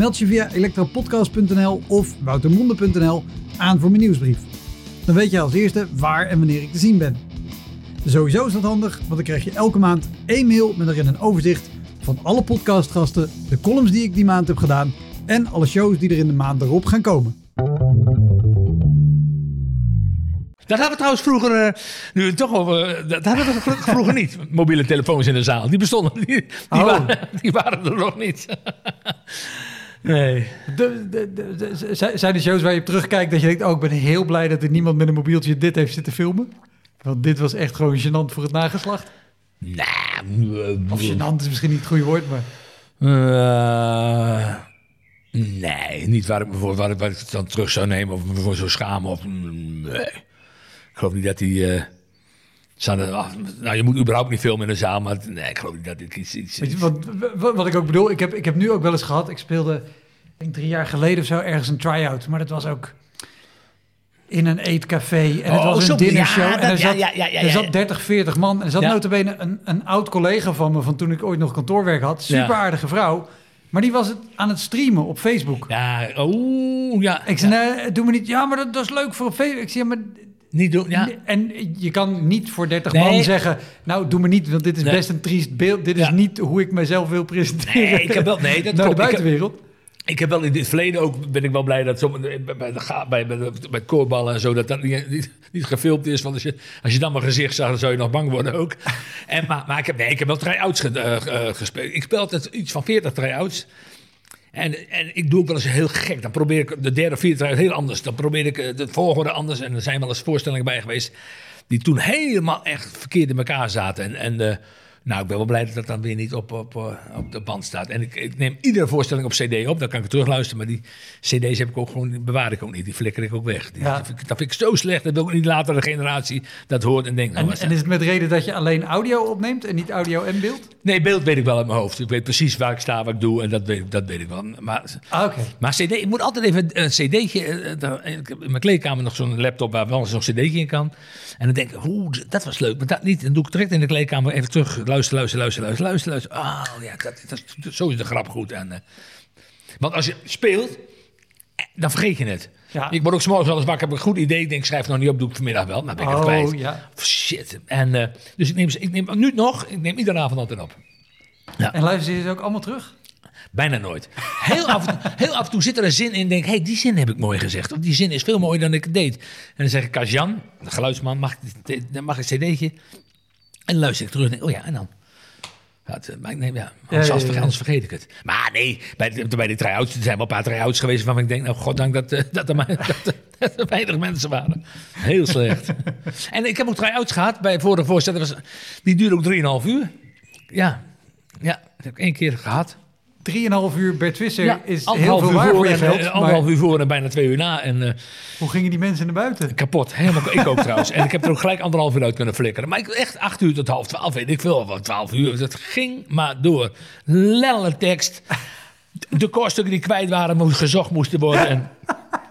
Meld je via elektropodcast.nl of woutermonde.nl aan voor mijn nieuwsbrief. Dan weet je als eerste waar en wanneer ik te zien ben. Sowieso is dat handig, want dan krijg je elke maand één mail met erin een overzicht van alle podcastgasten, de columns die ik die maand heb gedaan en alle shows die er in de maand erop gaan komen. Dat hadden we trouwens vroeger, eh, nu het toch over, eh, dat hadden we vroeger niet. Mobiele telefoons in de zaal, die bestonden, die, die, Oh. waren, die waren er nog niet. Nee. De, de, de, de- z- zijn er shows waar je op terugkijkt dat je denkt, oh ik ben heel blij dat er niemand met een mobieltje dit heeft zitten filmen? Want dit was echt gewoon gênant voor het nageslacht. Nou, Of gênant is misschien niet het goede woord, maar... Eh, nee, niet waar ik me voor waar, ik- waar ik het dan terug zou nemen of me voor zou schamen. Of, nee. Ik geloof niet dat die. eh, zouden- ah, nou, je moet überhaupt niet filmen in een zaal, maar nee, ik geloof niet dat dit iets. iets Weet je, wat, wat, wat ik ook bedoel, ik heb, ik heb nu ook wel eens gehad, ik speelde denk drie jaar geleden of zo ergens een try-out, maar dat was ook... in een eetcafé. En Oh, het was een dinnershow. ja, en er zat, ja, ja, er ja. zat 30, 40 man. En er zat Ja. notabene een, een oud collega van me... van toen ik ooit nog kantoorwerk had. Super aardige vrouw. Maar die was het aan het streamen op Facebook. Ja, oeh, ja. Ik zei, nee, doe me niet... Ja, maar dat, dat is leuk voor Facebook. Ik zei, ja, maar... Niet doen, ja. En je kan niet voor 30 Nee. man zeggen... Nou, doe me niet, want dit is Nee. best een triest beeld. Dit is niet hoe ik mezelf wil presenteren. Nee, ik heb wel, nee, dat [laughs] naar de klopt. Ik heb- buitenwereld. Ik heb wel in het verleden ook, ben ik wel blij dat zo, bij, de, bij, bij, koorballen en zo, dat dat niet, niet, niet gefilmd is. Want als je, als je dan mijn gezicht zag, dan zou je nog bang worden ook. [laughs] En, maar, maar ik heb, nee, ik heb wel try-outs ge- eh, eh, gespeeld. Ik speel altijd iets van 40 try-outs. En, en ik doe ook wel eens heel gek. Dan probeer ik de derde, vierde heel anders. Dan probeer ik eh, de volgorde anders. En er zijn wel eens voorstellingen bij geweest die toen helemaal echt verkeerd in elkaar zaten. En, en eh, nou, ik ben wel blij dat dat dan weer niet op, op, eh, op de band staat. En ik, ik neem iedere voorstelling op cd op. Dan kan ik het terugluisteren. Maar die cd's heb ik ook gewoon, die bewaar ik ook niet. Die flikker ik ook weg. Die, Ja. dat, vind ik, dat vind ik zo slecht. Dat wil ik niet later de generatie dat hoort en denkt... nou, En, is het met reden dat je alleen audio opneemt en niet audio en beeld? Nee, beeld weet ik wel uit mijn hoofd. Ik weet precies waar ik sta, wat ik doe. En dat weet, ik- dat weet ik wel. Maar Ah, Oké. maar CD, ik moet altijd even een cd'tje... eh, daar- Ik heb in mijn kleedkamer nog zo'n laptop waar wel eens zo'n cd'tje in kan. En dan denk ik, oeh, dat was leuk. Maar dat niet. Dan doe ik direct in de kleedkamer even terug. Luister, luister, luister, luister, luister. luister. Ah, ja, dat, dat, zo is de grap goed. En, eh, want als je speelt, eh, dan vergeet je het. Ja. Ik word ook s'morgens wel eens wakker, heb ik een goed idee. Ik denk, schrijf het nog niet op, doe ik vanmiddag wel. Nou ben ik het Oh, kwijt. ja. Shit. En, eh, dus ik neem, ik neem nu nog, ik neem iedere avond altijd op. En luister je ze ook allemaal terug? Bijna nooit. Heel af, en toe, [laughs] heel af en toe zit er een zin in. Denk, hé, hey, die zin heb ik mooi gezegd. Of die zin is veel mooier dan ik het deed. En dan zeg ik, als Jan, de geluidsman, mag, mag ik een cd'tje. En luister ik terug en denk, oh ja, en dan? Ja, het, maar ik neem, ja, anders, ja, anders ja, ja. anders vergeet ik het. Maar nee, bij de, bij de try-outs, er zijn wel een paar try-outs geweest... waarvan ik denk, nou, goddank dat, eh, dat, er, maar, [laughs] dat, er- dat er weinig mensen waren. Heel slecht. [laughs] en ik heb ook try-outs gehad bij vorige voorstelling. was- Die duurde ook 3,5 uur. Ja, ja, dat heb ik één keer gehad. 3,5 uur Bert Visser Ja, is heel veel uur waar voor je geld. eh, anderhalf uur voor en bijna twee uur na. En eh, Hoe gingen die mensen naar buiten? kapot. Helemaal, ik ook trouwens. En ik heb er ook gelijk anderhalf uur uit kunnen flikkeren. Maar ik, echt acht uur tot half twaalf, weet ik veel. Van twaalf uur. Dat ging maar door. Lelle tekst. De koststukken die kwijt waren, moest, gezocht moesten worden. En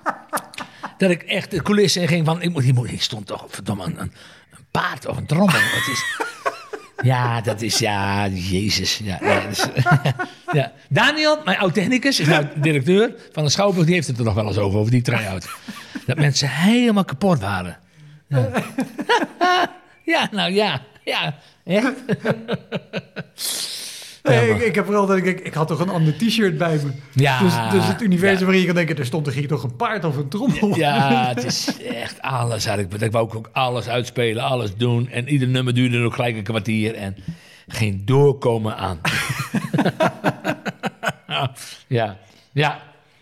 [laughs] dat ik echt de coulissen in ging van... Ik, moet, hier stond toch verdomme een, een, een paard of een trommel. Het is... Ja, dat is, ja, jezus. Ja, [laughs] ja. Daniel, mijn oud-technicus, is nou directeur van de Schouwburg, die heeft het er nog wel eens over, over die try-out. Dat mensen helemaal kapot waren. Ja, [laughs] ja nou ja, ja, echt. [laughs] Nee, Ja, ik, ik heb vooral dat ik, ik, ik had toch een ander t-shirt bij me. Ja, dus, dus het universum ja. waarin je kan denken, er stond toch hier toch een paard of een trommel? Ja, [laughs] het is echt alles. Had ik, wou ook, ook alles uitspelen, alles doen. En ieder nummer duurde ook gelijk een kwartier. En geen doorkomen aan. [laughs] ja, ja.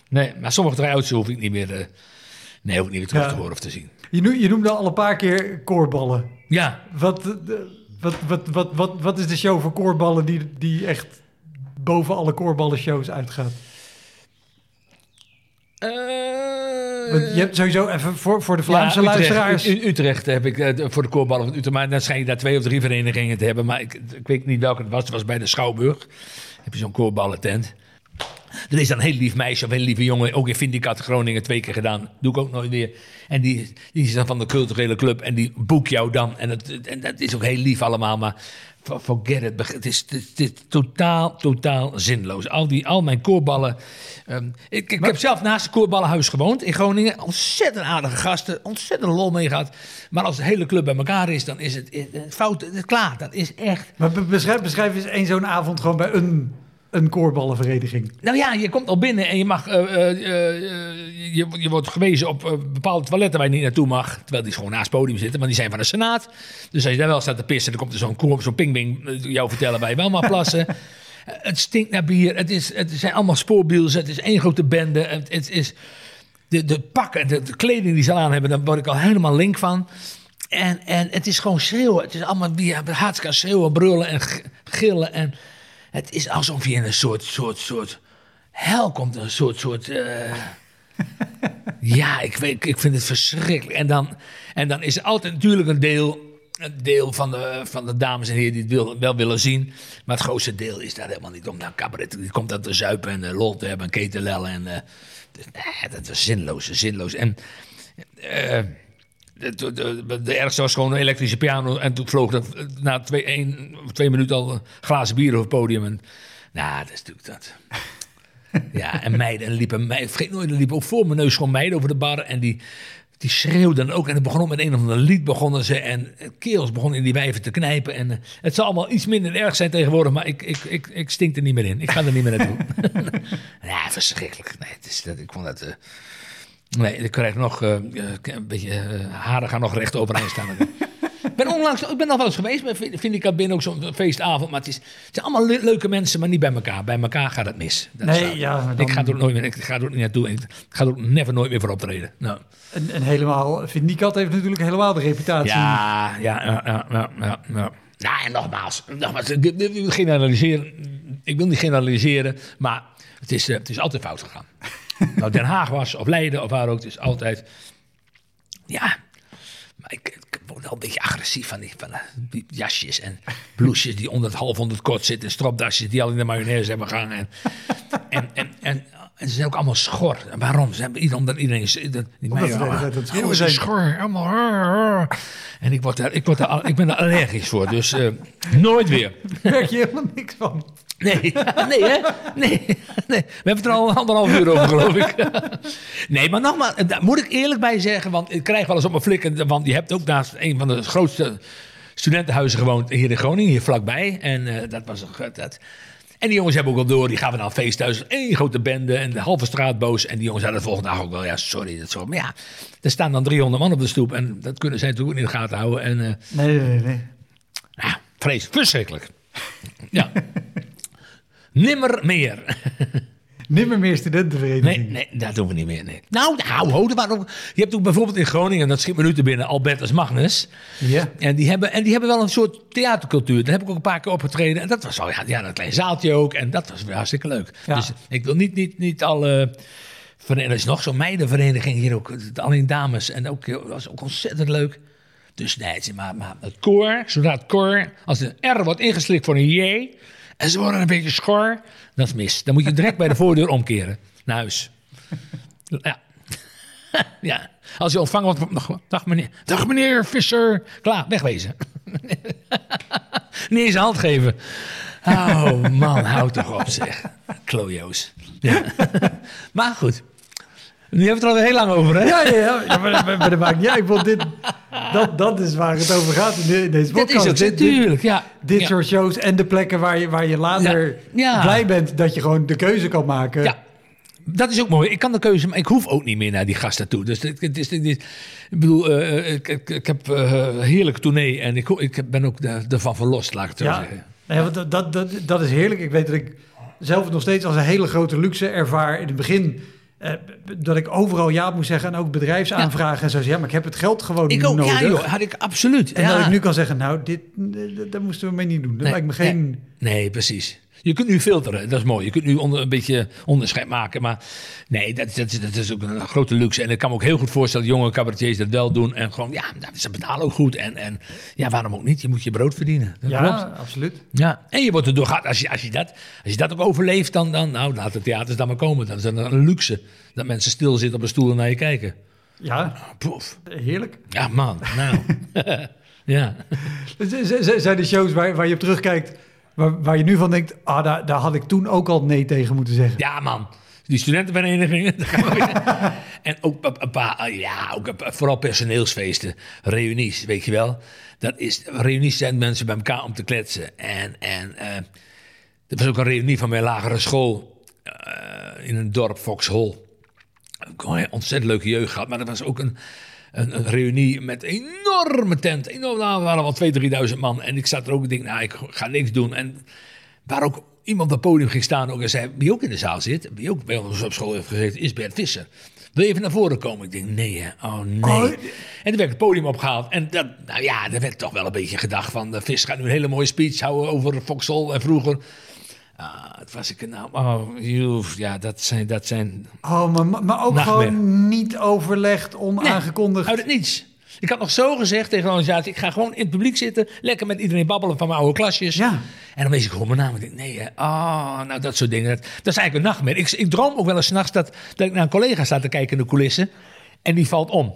Nee, maar sommige try-outs hoef ik niet meer, eh, nee, hoef ik niet meer terug te horen of te zien. Je, noem- je noemde al een paar keer koorballen. Ja, Wat, eh, de- wat, wat, wat, wat, wat is de show voor koorballen die, die echt boven alle koorballen shows uitgaat? Want je hebt sowieso even voor, voor de Vlaamse Ja, Utrecht, luisteraars. U- U- Utrecht heb ik eh, voor de koorballen van Utrecht. Maar dan schijn je daar twee of drie verenigingen te hebben. Maar ik, ik weet niet welke het was. Het was bij de Schouwburg. Heb je zo'n koorballentent. Er is dan een heel lief meisje of een heel lieve jongen. Ook in Vindicat Groningen twee keer gedaan. Doe ik ook nooit meer. En die, die is dan van de culturele club. En die boek jou dan. En, het, en dat is ook heel lief allemaal. Maar for- forget it. Het is, het is, totaal, totaal zinloos. Al, die, al mijn koorballen. ehm, ik, ik heb zelf naast het koorballenhuis gewoond in Groningen. Ontzettend aardige gasten. Ontzettend lol mee gehad. Maar als de hele club bij elkaar is, dan is het, het fout. Het klaar. Dat is echt. Maar be- beschrijf, beschrijf eens één zo'n avond gewoon bij een, een koorballenvereniging. Nou ja, je komt al binnen en je mag. eh, eh, eh, je, je wordt gewezen op bepaalde toiletten waar je niet naartoe mag. Terwijl die gewoon naast het podium zitten, want die zijn van de Senaat. Dus als je daar wel staat te pissen, dan komt er zo'n koor, zo'n pingwing eh, jou vertellen waar je wel mag plassen. [laughs] Het stinkt naar bier. Het, is, het zijn allemaal spoorbiels. Het is één grote bende. Het, het is. De, de pakken, de, de kleding die ze aan hebben, daar word ik al helemaal link van. En, en het is gewoon schreeuwen. Het is allemaal wie hartstikke schreeuwen, brullen en gillen. En het is alsof je in een soort, soort, soort hel komt. Een soort, soort... eh, [laughs] ja, ik, weet, ik vind het verschrikkelijk. En dan, en dan is er altijd natuurlijk een deel, een deel van, de, van de dames en heren die het wil, wel willen zien. Maar het grootste deel is daar helemaal niet om. Nou, cabaret, die komt dat te zuipen en eh, lol te hebben en ketelellen. En, eh, dus, nee, dat was zinloos, zinloos. En de, de, ergste was gewoon een elektrische piano. En toen vloog dat na twee, één, of twee minuten al een glazen bier op het podium. En, nou, dat is natuurlijk dat. [laughs] ja, en meiden en liepen meiden. Vergeet nooit, er liepen ook voor mijn neus gewoon meiden over de bar. En die, die schreeuwden ook. En het begon ook met een of ander lied begonnen ze. En keels begonnen in die wijven te knijpen. En eh, het zal allemaal iets minder erg zijn tegenwoordig. Maar ik, ik, ik, ik stink er niet meer in. Ik ga er niet meer naartoe. [laughs] [laughs] ja, verschrikkelijk. Nee, het is, dat, ik vond dat... eh, Nee, ik krijg nog eh, een beetje eh, haren gaan nog recht overeind staan. [laughs] ik ben onlangs, ik ben nog wel eens geweest bij Vin- Vindicat binnen ook zo'n feestavond, maar het, is, het zijn allemaal le- leuke mensen, maar niet bij elkaar. Bij elkaar gaat het mis. Dat Nee, is ja, maar dan- Ik ga er ook nooit meer, ik ga er ook niet naartoe. Ik ga er ook never nooit meer voor optreden. Nou. En, en helemaal, Vindicat heeft natuurlijk helemaal de reputatie. Ja, ja, ja, ja, ja, ja, ja. Nou, en nogmaals, nogmaals ik, ik wil generaliseren. Ik wil niet generaliseren, maar het is, eh, het is altijd fout gegaan. [laughs] nou, Den Haag was, of Leiden, of waar ook, is altijd... Ja, maar ik, ik word wel een beetje agressief van die, van eh, die jasjes en blouses die onder het half onder het kot zitten. En stropdasjes die al in de mayonaise hebben gehangen. En, en, en, en, en ze zijn ook allemaal schor. En waarom? Ze hebben, iedereen- omdat iedereen... Die Omdat allemaal- het schreeuwen Oh, ze zijn. schor, allemaal... En ik, word daar, ik, word daar, ik ben daar allergisch voor, dus eh, nooit weer. Daar merk je helemaal niks van. Nee, nee hè? Nee, nee. We hebben het er al anderhalf uur over, geloof ik. Nee, maar nogmaals, daar moet ik eerlijk bij zeggen, want ik krijg wel eens op mijn flikken, want je hebt ook naast een van de grootste studentenhuizen gewoond hier in Groningen, hier vlakbij. En eh, dat was een dat. En die jongens hebben ook al door, die gaven naar een feest thuis. Eén grote bende en de halve straat boos. En die jongens hadden de volgende dag ook wel, ja, sorry, dat zo. Maar ja, er staan dan 300 man op de stoep. En dat kunnen zij natuurlijk ook niet in de gaten houden. En eh, Nee, nee, nee. ja, vrees, verschrikkelijk. Ja. [laughs] Nimmer meer. [laughs] Nimmer meer studentenvereniging. Nee, nee, dat doen we niet meer. Nee. Nou, nou, ho, waren ook, je hebt ook bijvoorbeeld in Groningen, dat schiet me nu te binnen, Albertus Magnus. Ja. En die, hebben, en die hebben wel een soort theatercultuur. Daar heb ik ook een paar keer opgetreden. En dat was wel, ja, ja een klein zaaltje ook. En dat was weer hartstikke leuk. Ja. Dus ik wil niet, niet, niet alle... Er is nog zo'n meidenvereniging hier ook. Alleen dames. En ook, dat was ook ontzettend leuk. Dus nee, maar, maar het koor, zodra het koor, als de R wordt ingeslikt voor een J, en ze worden een beetje schor, dat is mis. Dan moet je direct bij de [laughs] voordeur omkeren, naar huis. Ja. [laughs] ja. Als je ontvangen wordt, dag, dag meneer, dag meneer Visser, klaar, wegwezen. [laughs] Niet eens een hand geven. Oh man, houd toch op zeg. Klojo's. Ja. Maar goed, nu hebben we het er alweer heel lang over hè? Ja, ja, ja. ja maar, maar, maar dat maakt niet uit. Ik vond dit, dat, dat is waar het over gaat in, de- in deze podcast. is dit, dit, tuurlijk, ja. dit ja. soort shows en de plekken waar je, waar je later Ja. Ja. blij bent dat je gewoon de keuze kan maken. Ja, dat is ook mooi. Ik kan de keuze, maar ik hoef ook niet meer naar die gasten toe. Dus het, het is, het is- ik bedoel, eh, ik, ik, ik heb eh, een heerlijke tournee en ik, ik ben ook ervan verlost, laat ik het zo Ja, zeggen. nee, want dat, dat, dat, dat is heerlijk. Ik weet dat ik zelf het nog steeds als een hele grote luxe ervaar. In het begin eh, dat ik overal ja moest zeggen en ook bedrijfsaanvragen en zo. Ja, maar ik heb het geld gewoon Ik ook, nodig. ja joh, had ik absoluut. En ja. dat ik nu kan zeggen, nou, dit, dat moesten we mee niet doen. Dat Nee, lijkt me geen... Nee, nee, precies. Je kunt nu filteren, dat is mooi. Je kunt nu onder, een beetje onderscheid maken. Maar nee, dat, dat, is- dat is ook een grote luxe. En ik kan me ook heel goed voorstellen dat jonge cabaretiers dat wel doen. En gewoon, ja, nou, ze betalen ook goed. En, en ja, waarom ook niet? Je moet je brood verdienen. Dat Ja, klopt. absoluut. Ja, en je wordt er doorgaan. Als je, als, je dat, als je dat ook overleeft, dan, dan nou, laat de theaters dan maar komen. Dan is dat een luxe. Dat mensen stilzitten op een stoel en naar je kijken. Ja, Poef. heerlijk. Ja, man. Nou. [laughs] [laughs] ja. Zijn de shows waar, waar je op terugkijkt, waar, waar je nu van denkt, ah, daar, daar had ik toen ook al nee tegen moeten zeggen. ja, man. Die studentenverenigingen. en ook een- paar, ja, ook vooral personeelsfeesten, reunies, weet je wel. Dat is, reunies zijn mensen bij elkaar om te kletsen. En, en eh, er was ook een reunie van mijn lagere school eh, in een dorp, Foxhol. Heb een ontzettend leuke jeugd gehad, maar er was ook een, een, een reunie met een enorme tent. Enorm, nou, waren wel 2.000, 3.000 man. En ik zat er ook en denk, nou, ik ga niks doen. En waar ook iemand op het podium ging staan ook en zei, wie ook in de zaal zit, wie ook bij ons op school heeft gezeten, is Bert Visser. Wil je even naar voren komen? Ik denk, nee hè, oh nee. Oh. En toen werd het podium opgehaald. En dat, nou ja, er werd toch wel een beetje gedacht van, de Vis gaat nu een hele mooie speech houden over Foxhol en vroeger. Ah, het was ik er nou, oh, joh, ja, dat zijn, dat zijn Oh, maar, maar- ook Nachtmerrie. gewoon niet overlegd, onaangekondigd. Uit het niets. Ik had nog zo gezegd tegen de organisatie: ik ga gewoon in het publiek zitten, lekker met iedereen babbelen van mijn oude klasjes. Ja. En dan wees ik gewoon mijn naam. Ik denk, nee, ah, nou dat soort dingen. Dat, dat is eigenlijk een nachtmerrie. Ik, ik droom ook wel eens 's nachts dat, dat ik naar een collega sta te kijken in de coulissen. En die valt om.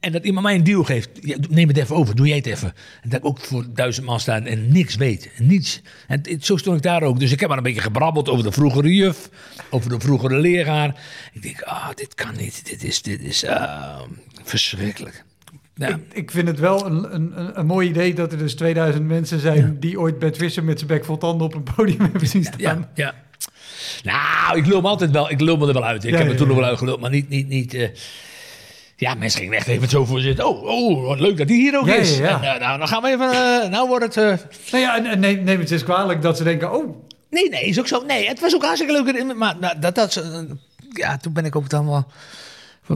En dat iemand mij een deal geeft. Ja, neem het even over, doe jij het even. En dat ik ook voor duizend man sta en niks weet. Niets. En het- zo stond ik daar ook. Dus ik heb maar een beetje gebrabbeld over de vroegere juf. Over de vroegere leraar. Ik denk, ah, dit kan niet. Dit is, dit is ah, verschrikkelijk. Ja. Ik, ik vind het wel een, een, een, mooi idee dat er dus 2000 mensen zijn die ooit Bert Visser met zijn bek vol tanden op een podium hebben zien staan. Ja, ja. Nou, ik me altijd wel, ik lul me er wel uit. Ik heb me toen nog wel uitgeluld, maar niet, niet, niet. eh, ja, mensen gingen echt even zo voor zitten. Oh, oh, wat leuk dat die hier ook Ja, is. ja. En, eh, nou, dan gaan we even. eh, nou wordt het. Nou ja, en, neem, neem het eens kwalijk dat ze denken, oh, Nee, nee, is ook zo. Nee, het was ook hartstikke leuk. Maar nou, dat, dat, ja, toen ben ik ook dan wel.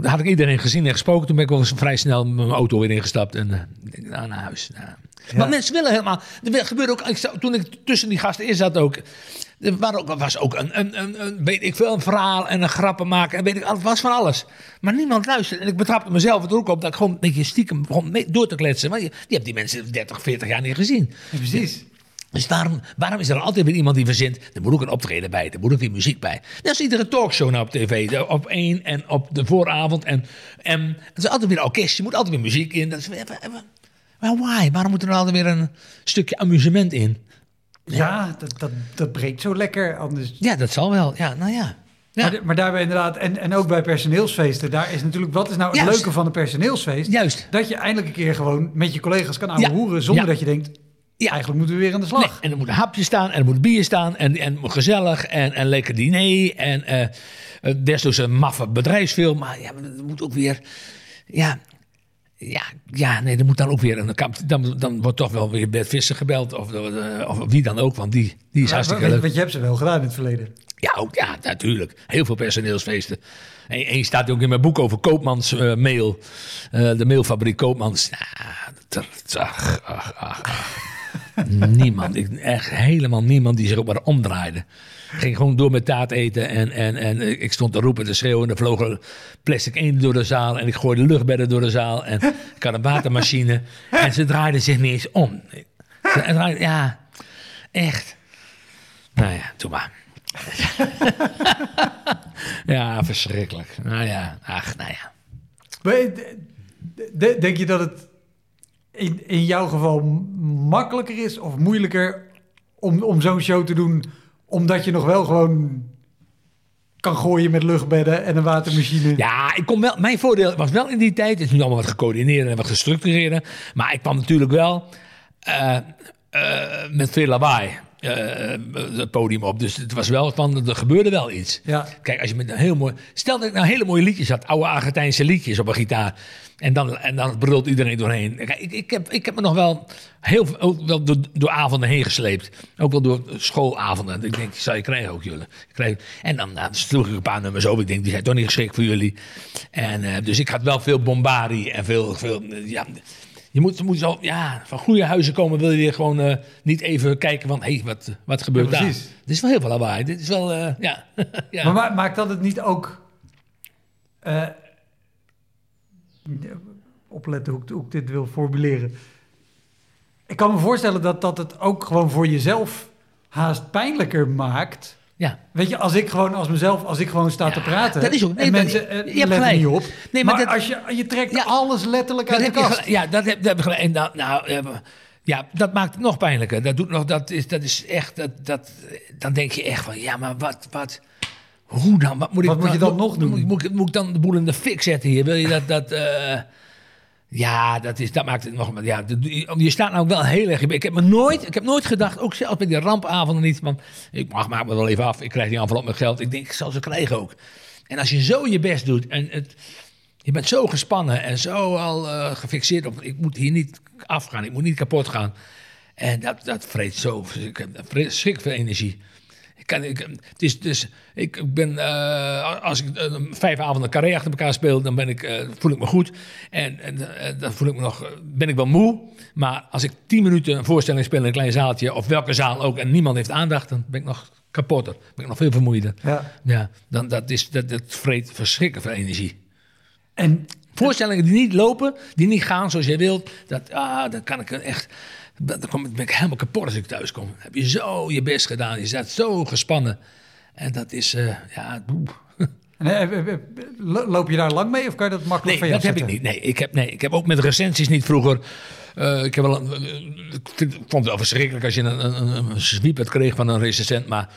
Had ik iedereen gezien en gesproken. Toen ben ik wel eens vrij snel mijn auto weer ingestapt. En ik denk, nou, naar huis. Nou. Maar mensen willen helemaal. Er gebeurde ook. Ik, toen ik tussen die gasten in zat ook. Er was ook een, een, een, een, weet ik veel, een verhaal en een grappen maken. En weet ik, het was van alles. Maar niemand luisterde. En ik betrapte mezelf er ook op dat ik gewoon een beetje stiekem begon mee door te kletsen. Maar je, je hebt die mensen 30, 40 jaar niet gezien. ja, precies. Dus waarom, waarom is er altijd weer iemand die verzint... er moet ook een optreden bij, er moet ook weer muziek bij. Net als iedere talkshow nou op tv. Op één en op de vooravond. En, en is altijd weer een orkest, er moet altijd weer muziek in. Dat is, well, why? Waarom moet er nou altijd weer een stukje amusement in? Ja, dat, dat, dat breekt zo lekker. Anders. Ja, dat zal wel. Ja, nou ja. ja. Maar, maar daarbij inderdaad, en, en ook bij personeelsfeesten, daar is natuurlijk, wat is nou het Juist. leuke van een personeelsfeest? Juist. Dat je eindelijk een keer gewoon met je collega's kan Ja. ouwehoeren zonder Ja. dat je denkt, Ja. eigenlijk moeten we weer aan de slag. Nee, en er moet een hapje staan, en er moet bier staan, en, en gezellig, en, en lekker diner, en eh eh, desnoods een maffe bedrijfsfilm. Maar ja, maar er moet ook weer, ja, ja, ja, nee, er moet dan ook weer een. Dan, dan wordt toch wel weer Bert Visser gebeld, of, eh, of wie dan ook, want die, die is Ja, hartstikke leuk. want je hebt ze wel gedaan in het verleden. Ja, ook, ja, natuurlijk. Heel veel personeelsfeesten. En, en je staat ook in mijn boek over Koopmans eh, mail. Eh, de mailfabriek Koopmans. Dat- ach, ach, ach, ach. [laughs] niemand, ik, echt helemaal niemand die zich ook maar omdraaide. Ging gewoon door met taart eten en, en, en ik stond te roepen, te schreeuwen. En er vlogen plastic eenden door de zaal en ik gooide luchtbedden door de zaal. En [laughs] ik had een watermachine en ze draaiden zich niet eens om. Ze Ja, echt. Nou ja, doe maar. [laughs] ja, verschrikkelijk. Nou ja, ach, nou ja. Eh, Denk je dat het in, in jouw geval makkelijker is of moeilijker om, om zo'n show te doen, omdat je nog wel gewoon kan gooien met luchtbedden en een watermachine? Ja, ik kom wel, mijn voordeel was wel in die tijd, het is nu allemaal wat gecoördineerd en wat gestructureerd, maar ik kwam natuurlijk wel eh, eh, met veel lawaai het podium op. Dus het was wel van, er gebeurde wel iets. Ja. Kijk, als je met een heel mooi. Stel dat ik nou hele mooie liedjes had, oude Argentijnse liedjes op een gitaar. En dan, en dan brult iedereen doorheen. Kijk, ik, ik, heb, ik heb me nog wel heel ook wel door, door avonden heen gesleept. Ook wel door schoolavonden. Ik denk, die zou je krijgen ook, jullie. Ik krijg, en dan nou, sloeg ik een paar nummers op. Ik denk, die zijn toch niet geschikt voor jullie. En, eh, dus ik had wel veel bombardie en veel. veel eh, ja, je moet, moet zo, ja, van goede huizen komen wil je gewoon eh, niet even kijken van, hé, hey, wat, wat gebeurt Ja, daar? Dit is wel heel veel lawaai. Dit is wel, eh, [laughs] ja. [laughs] ja. Maar ma- maakt dat het niet ook. eh, opletten hoe ik, hoe ik dit wil formuleren. Ik kan me voorstellen dat, dat het ook gewoon voor jezelf haast pijnlijker maakt. Ja. Weet je, als ik gewoon als mezelf, als ik gewoon sta te praten. dat is ook- nee, en dat- mensen je eh, hebt gelijk. niet op. Nee, maar maar dat- als je, je trekt Ja. alles letterlijk Dat uit de je kast. gelijk- ja, dat heb, dat heb ik gelijk. En dat, nou, eh, ja, dat maakt het nog pijnlijker. Dat, doet nog, dat, is, dat is echt, dat, dat, dan denk je echt van, ja, maar wat, wat, hoe dan? Wat moet, ik moet je dan nog doen? Moet, moet, ik- moet ik dan de boel in de fik zetten hier? Wil je dat, dat eh, ja, dat, is, dat maakt het nog, ja, je staat nou wel heel erg, ik heb me nooit, ik heb nooit gedacht, ook zelfs bij die rampavonden niet, van, ik mag, maak me wel even af, ik krijg die envelop met geld. Ik denk, ik zal ze krijgen ook. En als je zo je best doet en het, je bent zo gespannen en zo al eh, gefixeerd op... ik moet hier niet afgaan, ik moet niet kapot gaan. En dat, dat vreet zo ik heb verschrikkelijk veel energie. Ik, kan, ik, het is, dus, ik ben, eh, als ik eh, vijf avonden carré achter elkaar speel, dan ben ik, eh, voel ik me goed. En, en dan voel ik me nog, ben ik wel moe. Maar als ik tien minuten een voorstelling speel in een klein zaaltje, of welke zaal ook, en niemand heeft aandacht, dan ben ik nog kapotter. Ben ik nog veel vermoeider. Ja. Ja, dan, dat, is, dat, dat vreet verschrikkelijk veel energie. En Voorstellingen die niet lopen, die niet gaan zoals jij wilt, dat, ah, dan kan ik echt. Dan ben ik helemaal kapot als ik thuis kom. Heb je zo je best gedaan, je staat zo gespannen. En dat is, eh, ja, boe. En, eh, eh, lo- loop je daar lang mee of kan je dat makkelijk Nee, van dat je heb ik niet. Nee, ik heb, nee, ik heb ook met recensies niet vroeger. ik, heb wel, ik vond het wel verschrikkelijk als je een, een, een, kreeg van een recensent. Maar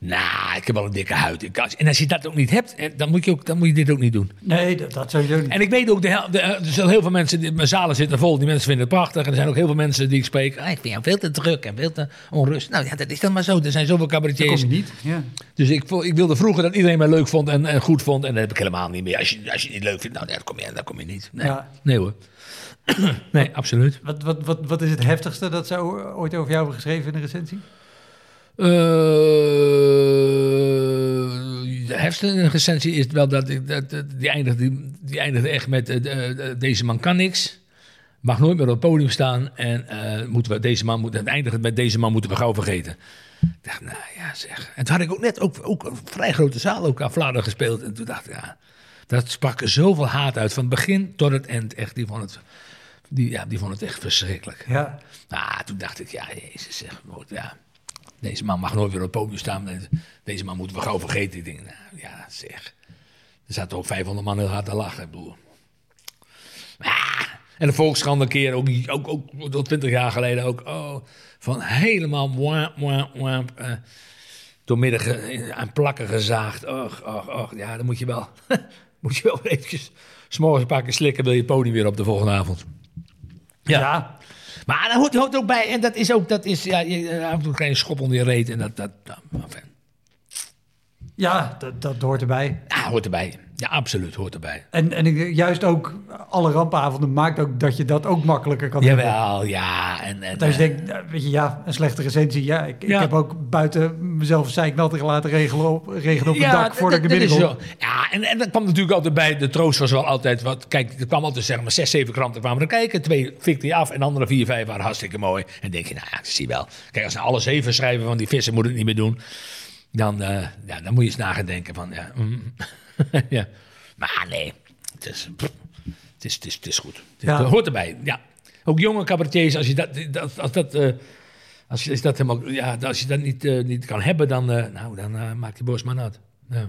nou, ik heb wel een dikke huid. Ik, en als je dat ook niet hebt, dan moet je, ook, dan moet je dit ook niet doen. Nee, dat, dat sowieso niet. En ik weet ook, de, hel- de, er zijn heel veel mensen, die, mijn zalen zitten vol, die mensen vinden het prachtig. En er zijn ook heel veel mensen die ik spreek. Ah, ik vind jou veel te druk en veel te onrustig. Nou ja, dat is dan maar zo. Er zijn zoveel Dat cabaretiers. je niet. Ja. Dus ik, ik wilde vroeger dat iedereen mij leuk vond en, en goed vond. En dat heb ik helemaal niet meer. Als je, als je het niet leuk vindt, nou, dan, kom je, dan kom je niet. Nee, Ja. nee hoor. [clears throat] nee, absoluut. Wat, wat, wat, wat is het heftigste dat ze ooit over jou hebben geschreven in een recensie? Eh, de heftige recensie is wel dat, ik, dat, dat- die, eindigde, die, echt met eh, eh, deze man kan niks. Mag nooit meer op het podium staan. En eh, moeten we deze man, moet, het eindigde met deze man moeten we gauw vergeten. Ik dacht, nou ja zeg. En toen had ik ook net ook, ook een vrij grote zaal ook aan Vlaanderen gespeeld. En toen dacht ik, ja, dat sprak zoveel haat uit. Van het begin tot het eind. Echt, die vond het, die, ja, die vond het echt verschrikkelijk. Ja. Nou, toen dacht ik, ja, jezus zeg, ja, deze man mag nooit weer op het podium staan. Deze- man moeten we gauw vergeten. Ik denk, nou, ja, zeg. Er zaten ook 500 man heel hard te lachen, ik. Ah, en de Volkskrant een keer, ook, ook, ook, ook 20 jaar geleden ook, oh, van helemaal wap, wap, wap, eh, doormidden aan plakken gezaagd. Och, och, och, ja, dan moet je wel, [laughs] moet je wel eventjes, s'morgens een paar keer slikken, wil je podium weer op de volgende avond. Ja. Maar dat hoort, ook bij. En dat is ook, dat is, ja, je eh, af en toe een schop onder je reet. En dat, dat, nou, enfin, Ja, dat, dat hoort erbij. ja, hoort erbij. Ja, absoluut, hoort erbij. En, en ik- juist ook alle rampavonden maakt ook dat je dat ook makkelijker kan doen. Jawel, ja. En, en, Dat je eh, denkt, nou, weet je, ja, een slechte recensie. Ja, ik, ik Ja. heb ook buiten mezelf zeiknatter laten regelen op, regelen op het dak dat- voordat ik er binnenkom. Ja, en, en dat kwam natuurlijk altijd bij. De troost was wel altijd wat. Kijk, er kwam altijd zeg maar zes, zeven kranten kwamen er kijken. Twee fikte je af en de andere vier, vijf waren hartstikke mooi. En denk je, nou ja, ik zie wel. Kijk, als ze alle zeven schrijven van die vissen moet het niet meer doen. Dan, eh, ja, dan moet je eens na gaan denken van, ja. mm, [laughs] ja. Maar nee, het is, pff, het is, het is, het is goed. Het Ja. hoort erbij, ja. Ook jonge cabaretiers, als je dat, dat, als dat, eh, als je, is dat helemaal, ja, als je dat niet, eh, niet kan hebben, dan, nou, dan maakt die borst maar nat. Ja.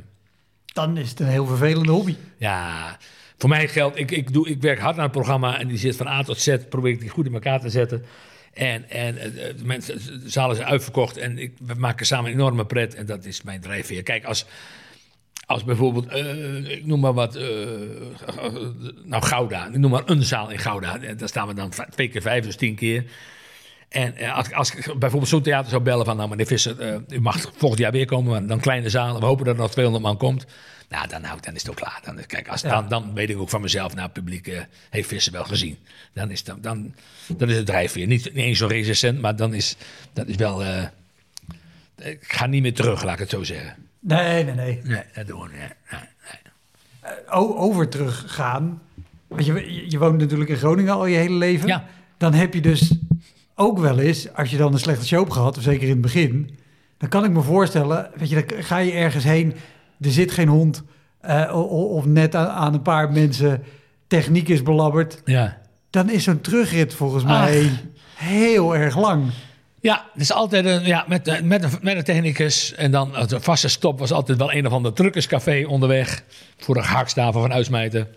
Dan is het een heel vervelende hobby. Ja, voor mij geldt, ik, ik, doe, ik werk hard aan het programma en die zit van A tot Z, probeer ik die goed in elkaar te zetten. En, en eh, de mensen, de zalen zijn uitverkocht en ik, we maken samen enorme pret en dat is mijn drijfveer. Kijk, als, als bijvoorbeeld, eh, ik noem maar wat, eh, nou Gouda, ik noem maar een zaal in Gouda, en daar staan we dan twee keer vijf, dus tien keer. En eh, als, als ik bijvoorbeeld zo'n theater zou bellen van... nou meneer Visser, eh, u mag volgend jaar weer komen, maar dan kleine zalen. We hopen dat er nog 200 man komt. Nou, dan, nou, dan is het ook klaar. Dan, kijk, als, dan, dan weet ik ook van mezelf... nou, het publiek eh, heeft Visser wel gezien. Dan is, dan, dan, dan is het drijfveer. Niet, niet eens zo recent, maar dan is dat is wel... eh, ik ga niet meer terug, laat ik het zo zeggen. Nee, nee, nee. Nee, dat doen we niet. Nee, nee. O- over teruggaan. Want je, je, je woont natuurlijk in Groningen al je hele leven. Ja. Dan heb je dus ook wel eens, als je dan een slechte show hebt gehad, of zeker in het begin, dan kan ik me voorstellen, weet je, dan ga je ergens heen, er zit geen hond, eh, of net aan, een paar mensen, techniek is belabberd. Ja. Dan is zo'n terugrit volgens Ach. mij heel erg lang. Ja, het is altijd een, ja, met, eh, met, een, met een technicus. En dan de vaste stop was altijd wel een of ander truckerscafé onderweg. Voor de hakstaven van Uitsmijten.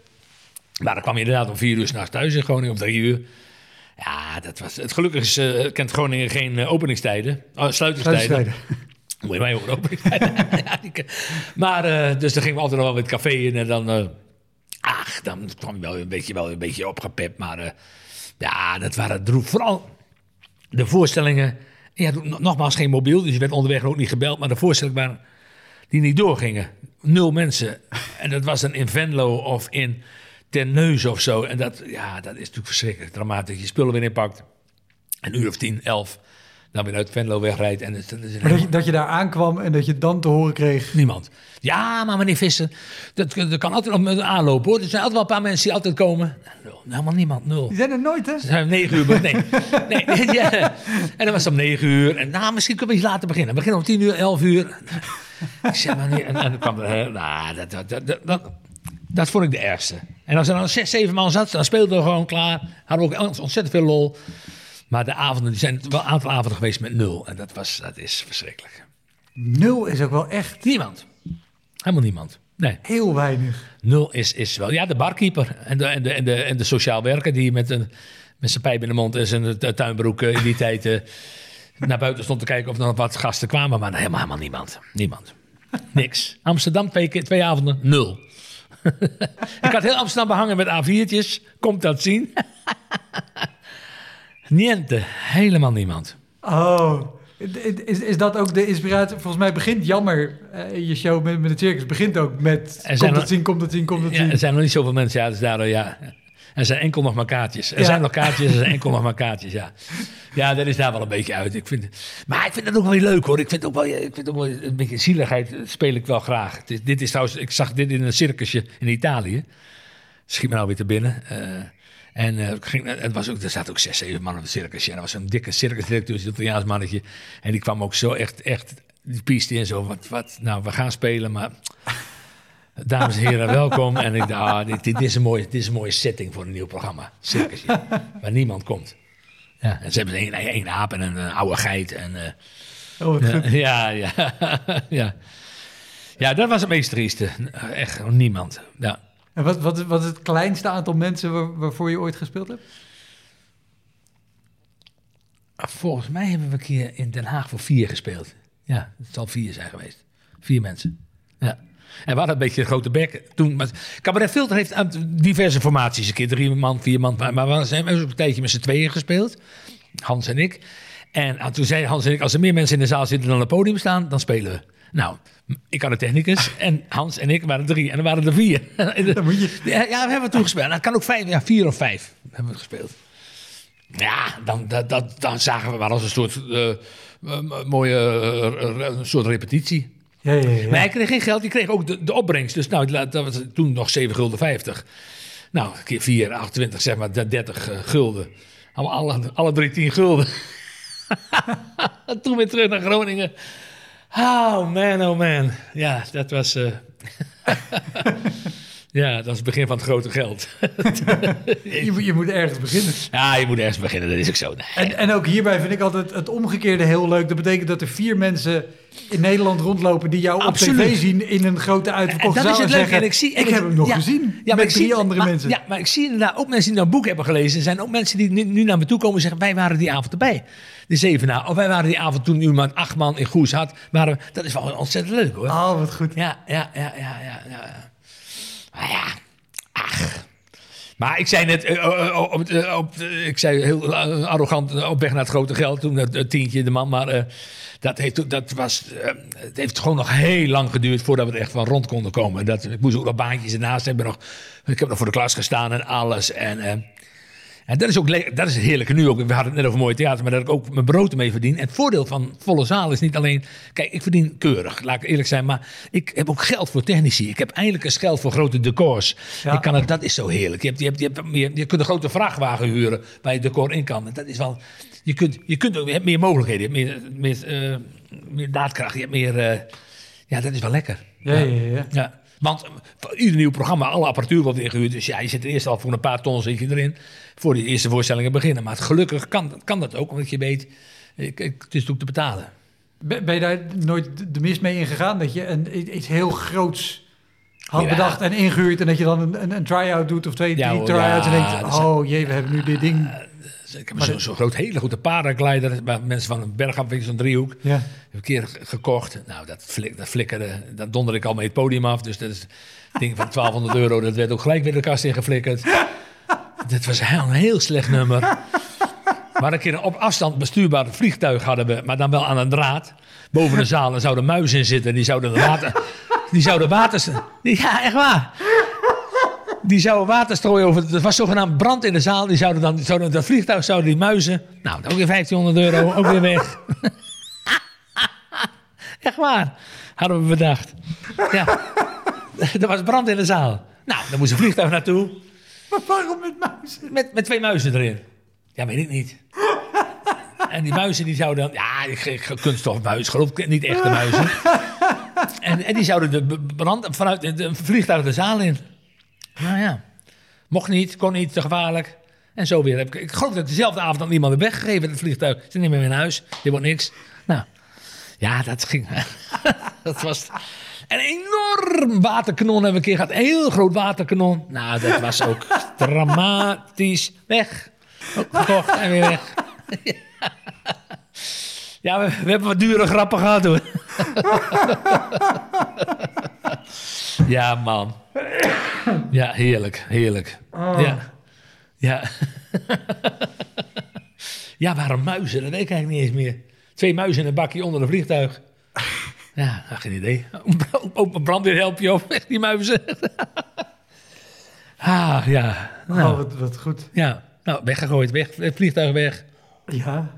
Maar dan kwam je inderdaad om vier uur s'nachts thuis in Groningen, of drie uur. Ja, dat was, het gelukkig is, eh, kent Groningen geen openingstijden. Oh, sluitingstijden. Sluitingstijden. Moet je mij horen, [laughs] ken- maar, eh, dus dan gingen we altijd nog wel met het café in. En dan, eh, ach, dan kwam je wel een beetje, wel een beetje opgepept. Maar eh, ja, dat waren droef. Vooral de voorstellingen. Ja, nog- nogmaals geen mobiel, dus je werd onderweg ook niet gebeld. Maar de voorstellingen waren die niet doorgingen. Nul mensen. En dat was dan in Venlo of in Terneuzen of zo. En dat, ja, dat is natuurlijk verschrikkelijk dramatisch. Je spullen weer inpakt. Een uur of tien, elf. Dan weer uit Venlo wegrijdt. En het, Maar dat je, dat je daar aankwam en dat je dan te horen kreeg. Niemand. Ja, maar meneer Visser, dat, dat kan altijd een aanloop hoor. Er zijn altijd wel een paar mensen die altijd komen. Nul, helemaal niemand, nul. Die zijn er nooit, hè? Het zijn negen uur, nee. [laughs] nee [laughs] ja. En dan was het om negen uur. En nou, misschien kunnen we iets later beginnen. We beginnen om tien uur, elf uur. Ik zeg maar niet. En, en dan kwam er, nou, dat, dat, dat, dat, dat, dat vond ik de ergste. En als er dan zes, zeven man zat, dan speelden we gewoon klaar. Hadden we ook ontzettend veel lol. Maar de avonden, die zijn wel een aantal avonden geweest met nul. En dat, was, dat is verschrikkelijk. Nul is ook wel echt. Niemand. Helemaal niemand. Nee. Heel weinig. Nul is, is wel. Ja, de barkeeper en de, en de, en de, en de sociaal werker die met, een, met zijn pijp in de mond en zijn tu- tuinbroek eh, in die [laughs] tijd eh, naar buiten stond te kijken of er nog wat gasten kwamen. Maar helemaal, helemaal niemand. Niemand. Niks. Amsterdam twee, keer, twee avonden, nul. [laughs] Ik had heel Amsterdam behangen met A4'tjes. Komt dat zien? [laughs] Niente. Helemaal niemand. Oh. Is, is dat ook de inspiratie? Volgens mij begint jammer. eh, je show met, met de circus begint ook met. Komt er- het zien, komt het zien, komt het Ja, zien. er zijn nog niet zoveel mensen. Ja, dus daardoor, ja. Er zijn enkel nog maar kaartjes. Er Ja. zijn nog kaartjes, er zijn enkel nog maar kaartjes, ja. Ja, dat is daar wel een beetje uit. Ik vind, maar ik vind het ook wel weer leuk, hoor. Ik vind ook wel, ik vind ook wel een beetje zieligheid speel ik wel graag. Het is- dit is trouwens, ik zag dit in een circusje in Italië. Schiet me nou weer te binnen. Eh, en eh, ging, het was ook, er zaten ook zes, zeven man op het circusje. En er was zo'n dikke circusdirecteur, een Italiaans mannetje. En die kwam ook zo echt, echt die pieste in zo, wat, wat, nou, we gaan spelen, maar... [laughs] Dames en heren, welkom. En ik dacht, ah, dit, dit, is een mooie, dit is een mooie setting voor een nieuw programma. Circusje, waar niemand komt. Ja, en ze hebben één, één aap en een, eh, oude geit. En, Oh, wat goed. [laughs] ja, ja, [laughs] ja. Ja, dat was het meest trieste. Echt niemand. Ja. En wat, wat, wat is het kleinste aantal mensen waar- waarvoor je ooit gespeeld hebt? Volgens mij hebben we een keer in Den Haag voor vier gespeeld. Ja, het zal vier zijn geweest. Vier mensen. Ja. En we hadden een beetje een grote bek toen. Maar Cabaret Filter heeft diverse formaties. Een keer drie man, vier man. Maar we zijn een tijdje met z'n tweeën gespeeld. Hans en ik. En ah, toen zei Hans en ik, als er meer mensen in de zaal zitten dan op het podium staan, dan spelen we. Nou, ik had een technicus en Hans en ik waren drie. En er waren er vier. [laughs] Dan moet je... Ja, we hebben toen gespeeld. Nou, het kan ook vijf, ja, vier of vijf hebben we gespeeld. Ja, dan, dat, dat, dan zagen we maar als een soort eh, mooie eh, een soort repetitie. Ja, ja, ja. Maar hij kreeg geen geld, die kreeg ook de, de opbrengst. Dus nou, dat was toen nog 7 gulden 50. Nou, keer 4, 28, zeg maar 30 eh, gulden. Alle, alle drie 10 gulden. [laughs] toen weer terug naar Groningen. Oh man, oh man. Ja, dat was... eh, [laughs] ja, dat is het begin van het grote geld. Je, moet- je moet ergens beginnen. ja, je moet ergens beginnen, dat is ook zo. Nee. En, en ook hierbij vind ik altijd het omgekeerde heel leuk. Dat betekent dat er vier mensen in Nederland rondlopen die jou Absoluut. op tv zien in een grote uitverkochte dat is zaal het leuke. En ik, zie, ik heb hem nog ja, gezien ja, met ik drie zie- andere maar- mensen. Ja, maar ik zie inderdaad ook mensen die nou een boek hebben gelezen. Er zijn ook mensen die nu, nu naar me toe komen en zeggen... wij waren die avond erbij, de zevenaar. Of wij waren die avond toen u maar acht man in Goes had. Waren, we- dat is wel ontzettend leuk hoor. Oh, wat goed. Ja, ja, ja, ja, ja. ja. Maar ja, ach. Maar ik zei net, eh, eh, op, op, eh, op, eh, ik zei heel arrogant op weg naar het grote geld, toen het tientje de man, maar dat, heeft, dat was, het heeft gewoon nog heel lang geduurd voordat we er echt van rond konden komen. Dat, ik moest ook nog baantjes ernaast hebben, nog, ik heb nog voor de klas gestaan en alles. En, en dat is ook dat is het heerlijke nu ook. We hadden het net over mooi theater, maar dat ik ook mijn brood ermee verdien. En het voordeel van volle zaal is niet alleen... Kijk, ik verdien keurig, laat ik eerlijk zijn. Maar ik heb ook geld voor technici. Ik heb eindelijk eens geld voor grote decors. Ja. Ik kan het, dat is zo heerlijk. Je, hebt, je, hebt, je, hebt meer, je kunt een grote vrachtwagen huren waar je decor in kan. En dat is wel... Je kunt, je kunt ook, je hebt meer mogelijkheden. Je hebt meer, meer, eh, meer daadkracht. Je hebt meer... eh, ja, dat is wel lekker. Ja, ja, ja. Ja, want voor ieder nieuw programma, alle apparatuur wordt ingehuurd. Dus ja, je zit er eerst al voor een paar ton zit je erin. Voor die eerste voorstellingen beginnen. Maar gelukkig kan, kan dat ook, omdat je weet, ik, ik- het is ook te betalen. Ben je daar nooit de mis mee ingegaan? Dat je een, iets heel groots had Ja. bedacht en ingehuurd... en dat je dan een, een, een try-out doet of twee, Ja, drie try-outs... ja, en denkt, oh jee, we hebben nu dit ding. Ik heb zo'n zo groot, hele grote paraglider. Waar mensen van een bergaf, weet je, zo'n driehoek. Ja. Heb ik een keer ge- gekocht. Nou, dat, flik, dat flikkerde. Dat donderde ik al mee het podium af. Dus dat is een ding van 1200 euro. Dat werd ook gelijk weer de kast ingeflikkerd. Dit was een heel slecht nummer. Maar een keer een op afstand bestuurbaar vliegtuig hadden we. Maar dan wel aan een draad. Boven de zaal. En zouden muizen in zitten. Die zouden de water... Die zouden water... Ja, echt waar. Die zouden water strooien over... Er was zogenaamd brand in de zaal. Die zouden dan... Zouden, dat vliegtuig zouden die muizen... Nou, ook weer 1500 euro. Ook weer weg. [laughs] Echt waar. Hadden we bedacht. Ja. Er was brand in de zaal. Nou, dan moest een vliegtuig naartoe. Maar waarom met muizen? Met, met twee muizen erin. Ja, weet ik niet. [laughs] En die muizen die zouden dan... Ja, kunststofmuis, geloof ik. Niet echte muizen. [laughs] En, en die zouden de brand vanuit de vliegtuig de zaal in. Nou ja. Mocht niet, kon niet, te gevaarlijk. En zo weer. Heb ik, ik geloof dat dezelfde avond aan iemand heb weggegeven, het vliegtuig. Ze nemen meer in huis. Dit wordt niks. Nou, ja, dat ging. [laughs] dat was. Een enorm waterkanon hebben we een keer gehad. Een heel groot waterkanon. Nou, dat was ook [laughs] dramatisch. Weg. Ook Gekocht en weer weg. [laughs] Ja, we, we hebben wat dure grappen gehad hoor. [laughs] Ja, man. Ja, heerlijk, heerlijk. Ja. Ja. [laughs] Ja, waarom muizen? Dat weet ik eigenlijk niet eens meer. Twee muizen in een bakje onder een vliegtuig. [laughs] Ja, nou, geen idee. Ook een brandweer help je op, die muizen. Ah, ja. Nou, Oh, wat, wat goed. ja. Nou, weggegooid, weg. Het vliegtuig weg. Ja.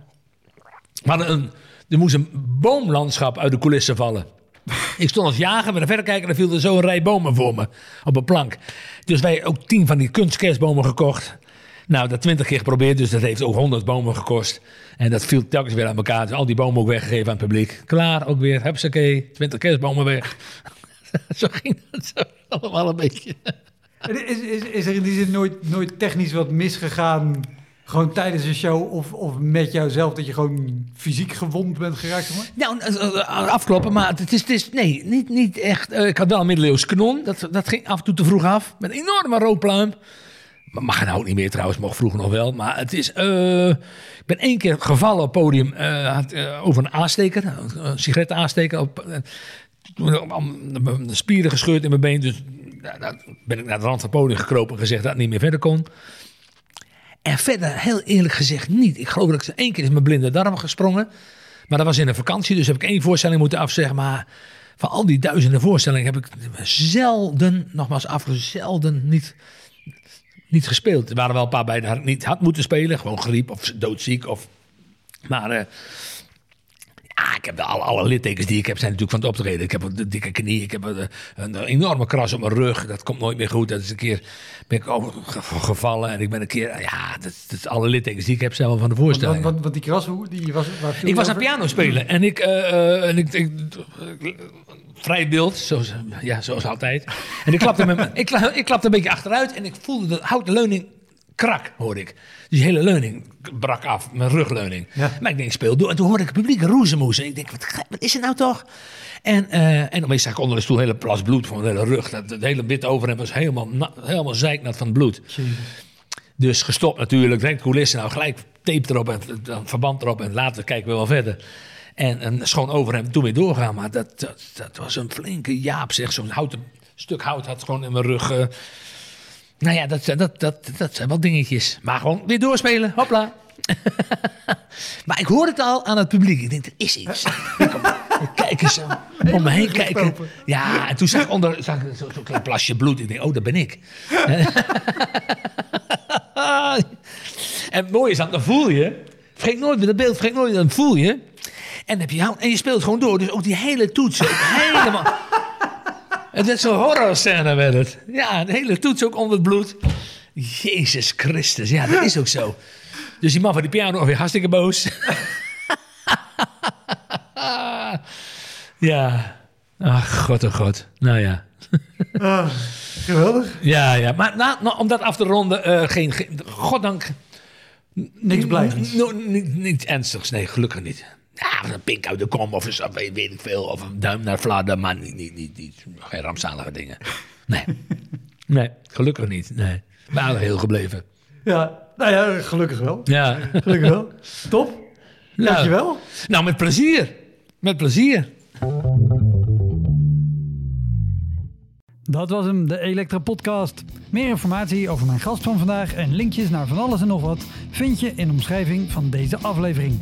Hadden een, er moest een boomlandschap uit de coulissen vallen. Ik stond als jager met een verrekijker en viel er zo een rij bomen voor me op een plank. Dus wij ook tien van die kunstkerstbomen gekocht. Nou, dat twintig keer geprobeerd, dus dat heeft ook honderd bomen gekost. En dat viel telkens weer aan elkaar. Dus al die bomen ook weggegeven aan het publiek. Klaar, ook weer, hupsakee, twintig kerstbomen weg. [laughs] zo ging dat allemaal een beetje. Is, is, is er in die zin nooit, nooit technisch wat misgegaan? Gewoon tijdens een show of, of met jouzelf dat je gewoon fysiek gewond bent geraakt? maar? Nou, eh, eh, afkloppen, maar het is, is nee, niet, niet echt. Eh, ik had wel een middeleeuws kanon, dat, dat ging af en toe te vroeg af, met een enorme rookpluim. Mag nou ook niet meer trouwens, mocht vroeger nog wel. Maar het is, eh, ik ben één keer gevallen op het podium eh, had, eh, over een aansteker, een sigaret-aansteker. Op, eh, spieren gescheurd in mijn been, dus nou, nou, ben ik naar de rand van het podium gekropen en gezegd dat het niet meer verder kon. En verder, heel eerlijk gezegd, niet. Ik geloof dat ik één keer is mijn blinde darm gesprongen. Maar dat was in een vakantie, dus heb ik één voorstelling moeten afzeggen. Maar van al die duizenden voorstellingen heb ik zelden, nogmaals afgezegd, zelden niet, niet gespeeld. Er waren wel een paar bij had ik niet had moeten spelen. Gewoon griep of doodziek. Of, maar eh, ja, ik heb de, alle, alle littekens die ik heb zijn natuurlijk van het optreden. Ik heb een dikke knie, ik heb een, een enorme kras op mijn rug. Dat komt nooit meer goed. Dat is een keer ben ik gevallen en ik ben een keer... Ja, dat, dat alle littekens die ik heb zijn wel van de voorstelling. want, want die kras, hoe- die was, waar Ik was aan piano spelen en ik, eh, eh, en ik, ik, vrij beeld, zoals, ja, zoals altijd. En ik klapte, met ik klapte een beetje achteruit en ik voelde de houten leuning krak, hoorde ik. Dus die hele leuning brak af, mijn rugleuning. Ja. Maar ik denk, speel door. En toen hoorde ik het publiek roezemoes. En ik denk, wat, wat is het nou toch? En, eh en opeens zag ik onder de stoel een hele plas bloed van mijn hele rug. Dat, het hele witte overhemd was helemaal, na- helemaal zeiknat van het bloed. Dus gestopt natuurlijk, direct coulissen. Nou, gelijk tape erop en dan verband erop. En later kijken we wel verder. En een schoon overhemd, toen weer doorgaan. Maar dat, dat, dat was een flinke jaap, zeg. Zo'n houten stuk hout had gewoon in mijn rug. eh. Nou ja, dat, dat, dat, dat zijn wel dingetjes. Maar gewoon weer doorspelen, hopla. [laughs] maar ik hoor het al aan het publiek. Ik denk, er is iets. [laughs] Kijk eens zo om me heen kijken. Ja, en toen zag ik onder zag ik zo- zo'n klein plasje bloed. Ik denk, oh, dat ben ik. [laughs] En het mooie is dan, dan voel je. Vergeet nooit meer dat beeld, vergeet nooit, dan voel je. En, dan heb je, en je speelt gewoon door. Dus ook die hele toets. Helemaal. Het is zo'n horrorscène werd het. Ja, de hele toets ook onder het bloed. Jezus Christus, ja, dat is ook zo. Dus die man van die piano alweer hartstikke boos. [laughs] ja. Ach, god oh god. Nou ja. Ah, geweldig. Ja, ja. Maar na, om dat af te ronden, eh, geen, geen, goddank... Niks blijvends. Niet ernstigs, nee, gelukkig niet. Ja, een pink uit de kom of een, weet, ik veel. Of een duim naar Vlaanderen, maar niet, niet, niet, niet, geen rampzalige dingen. Nee. [laughs] Nee, gelukkig niet. Nee. Aardig heel gebleven. Ja, nou ja, gelukkig wel. Ja. Gelukkig wel. Top. Nou, Dankjewel. Nou, met plezier. Met plezier. Dat was hem, de Elektra Podcast. Meer informatie over mijn gast van vandaag en linkjes naar van alles en nog wat vind je in de omschrijving van deze aflevering.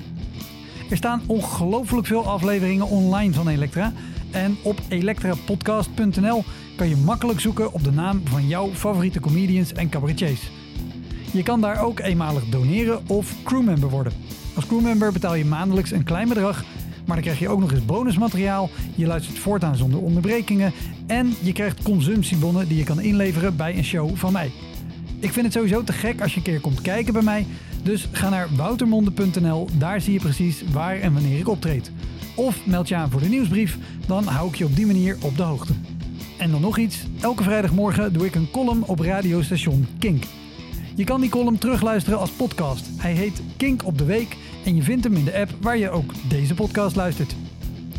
Er staan ongelooflijk veel afleveringen online van Elektra. En op elektrapodcast.nl kan je makkelijk zoeken op de naam van jouw favoriete comedians en cabaretiers. Je kan daar ook eenmalig doneren of crewmember worden. Als crewmember betaal je maandelijks een klein bedrag, maar dan krijg je ook nog eens bonusmateriaal. Je luistert voortaan zonder onderbrekingen en je krijgt consumptiebonnen die je kan inleveren bij een show van mij. Ik vind het sowieso te gek als je een keer komt kijken bij mij. Dus ga naar woutermonde.nl, daar zie je precies waar en wanneer ik optreed. Of meld je aan voor de nieuwsbrief, dan hou ik je op die manier op de hoogte. En dan nog iets, elke vrijdagmorgen doe ik een column op radiostation Kink. Je kan die column terugluisteren als podcast. Hij heet Kink op de Week en je vindt hem in de app waar je ook deze podcast luistert.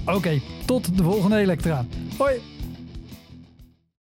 Oké, tot de volgende Elektra. Hoi!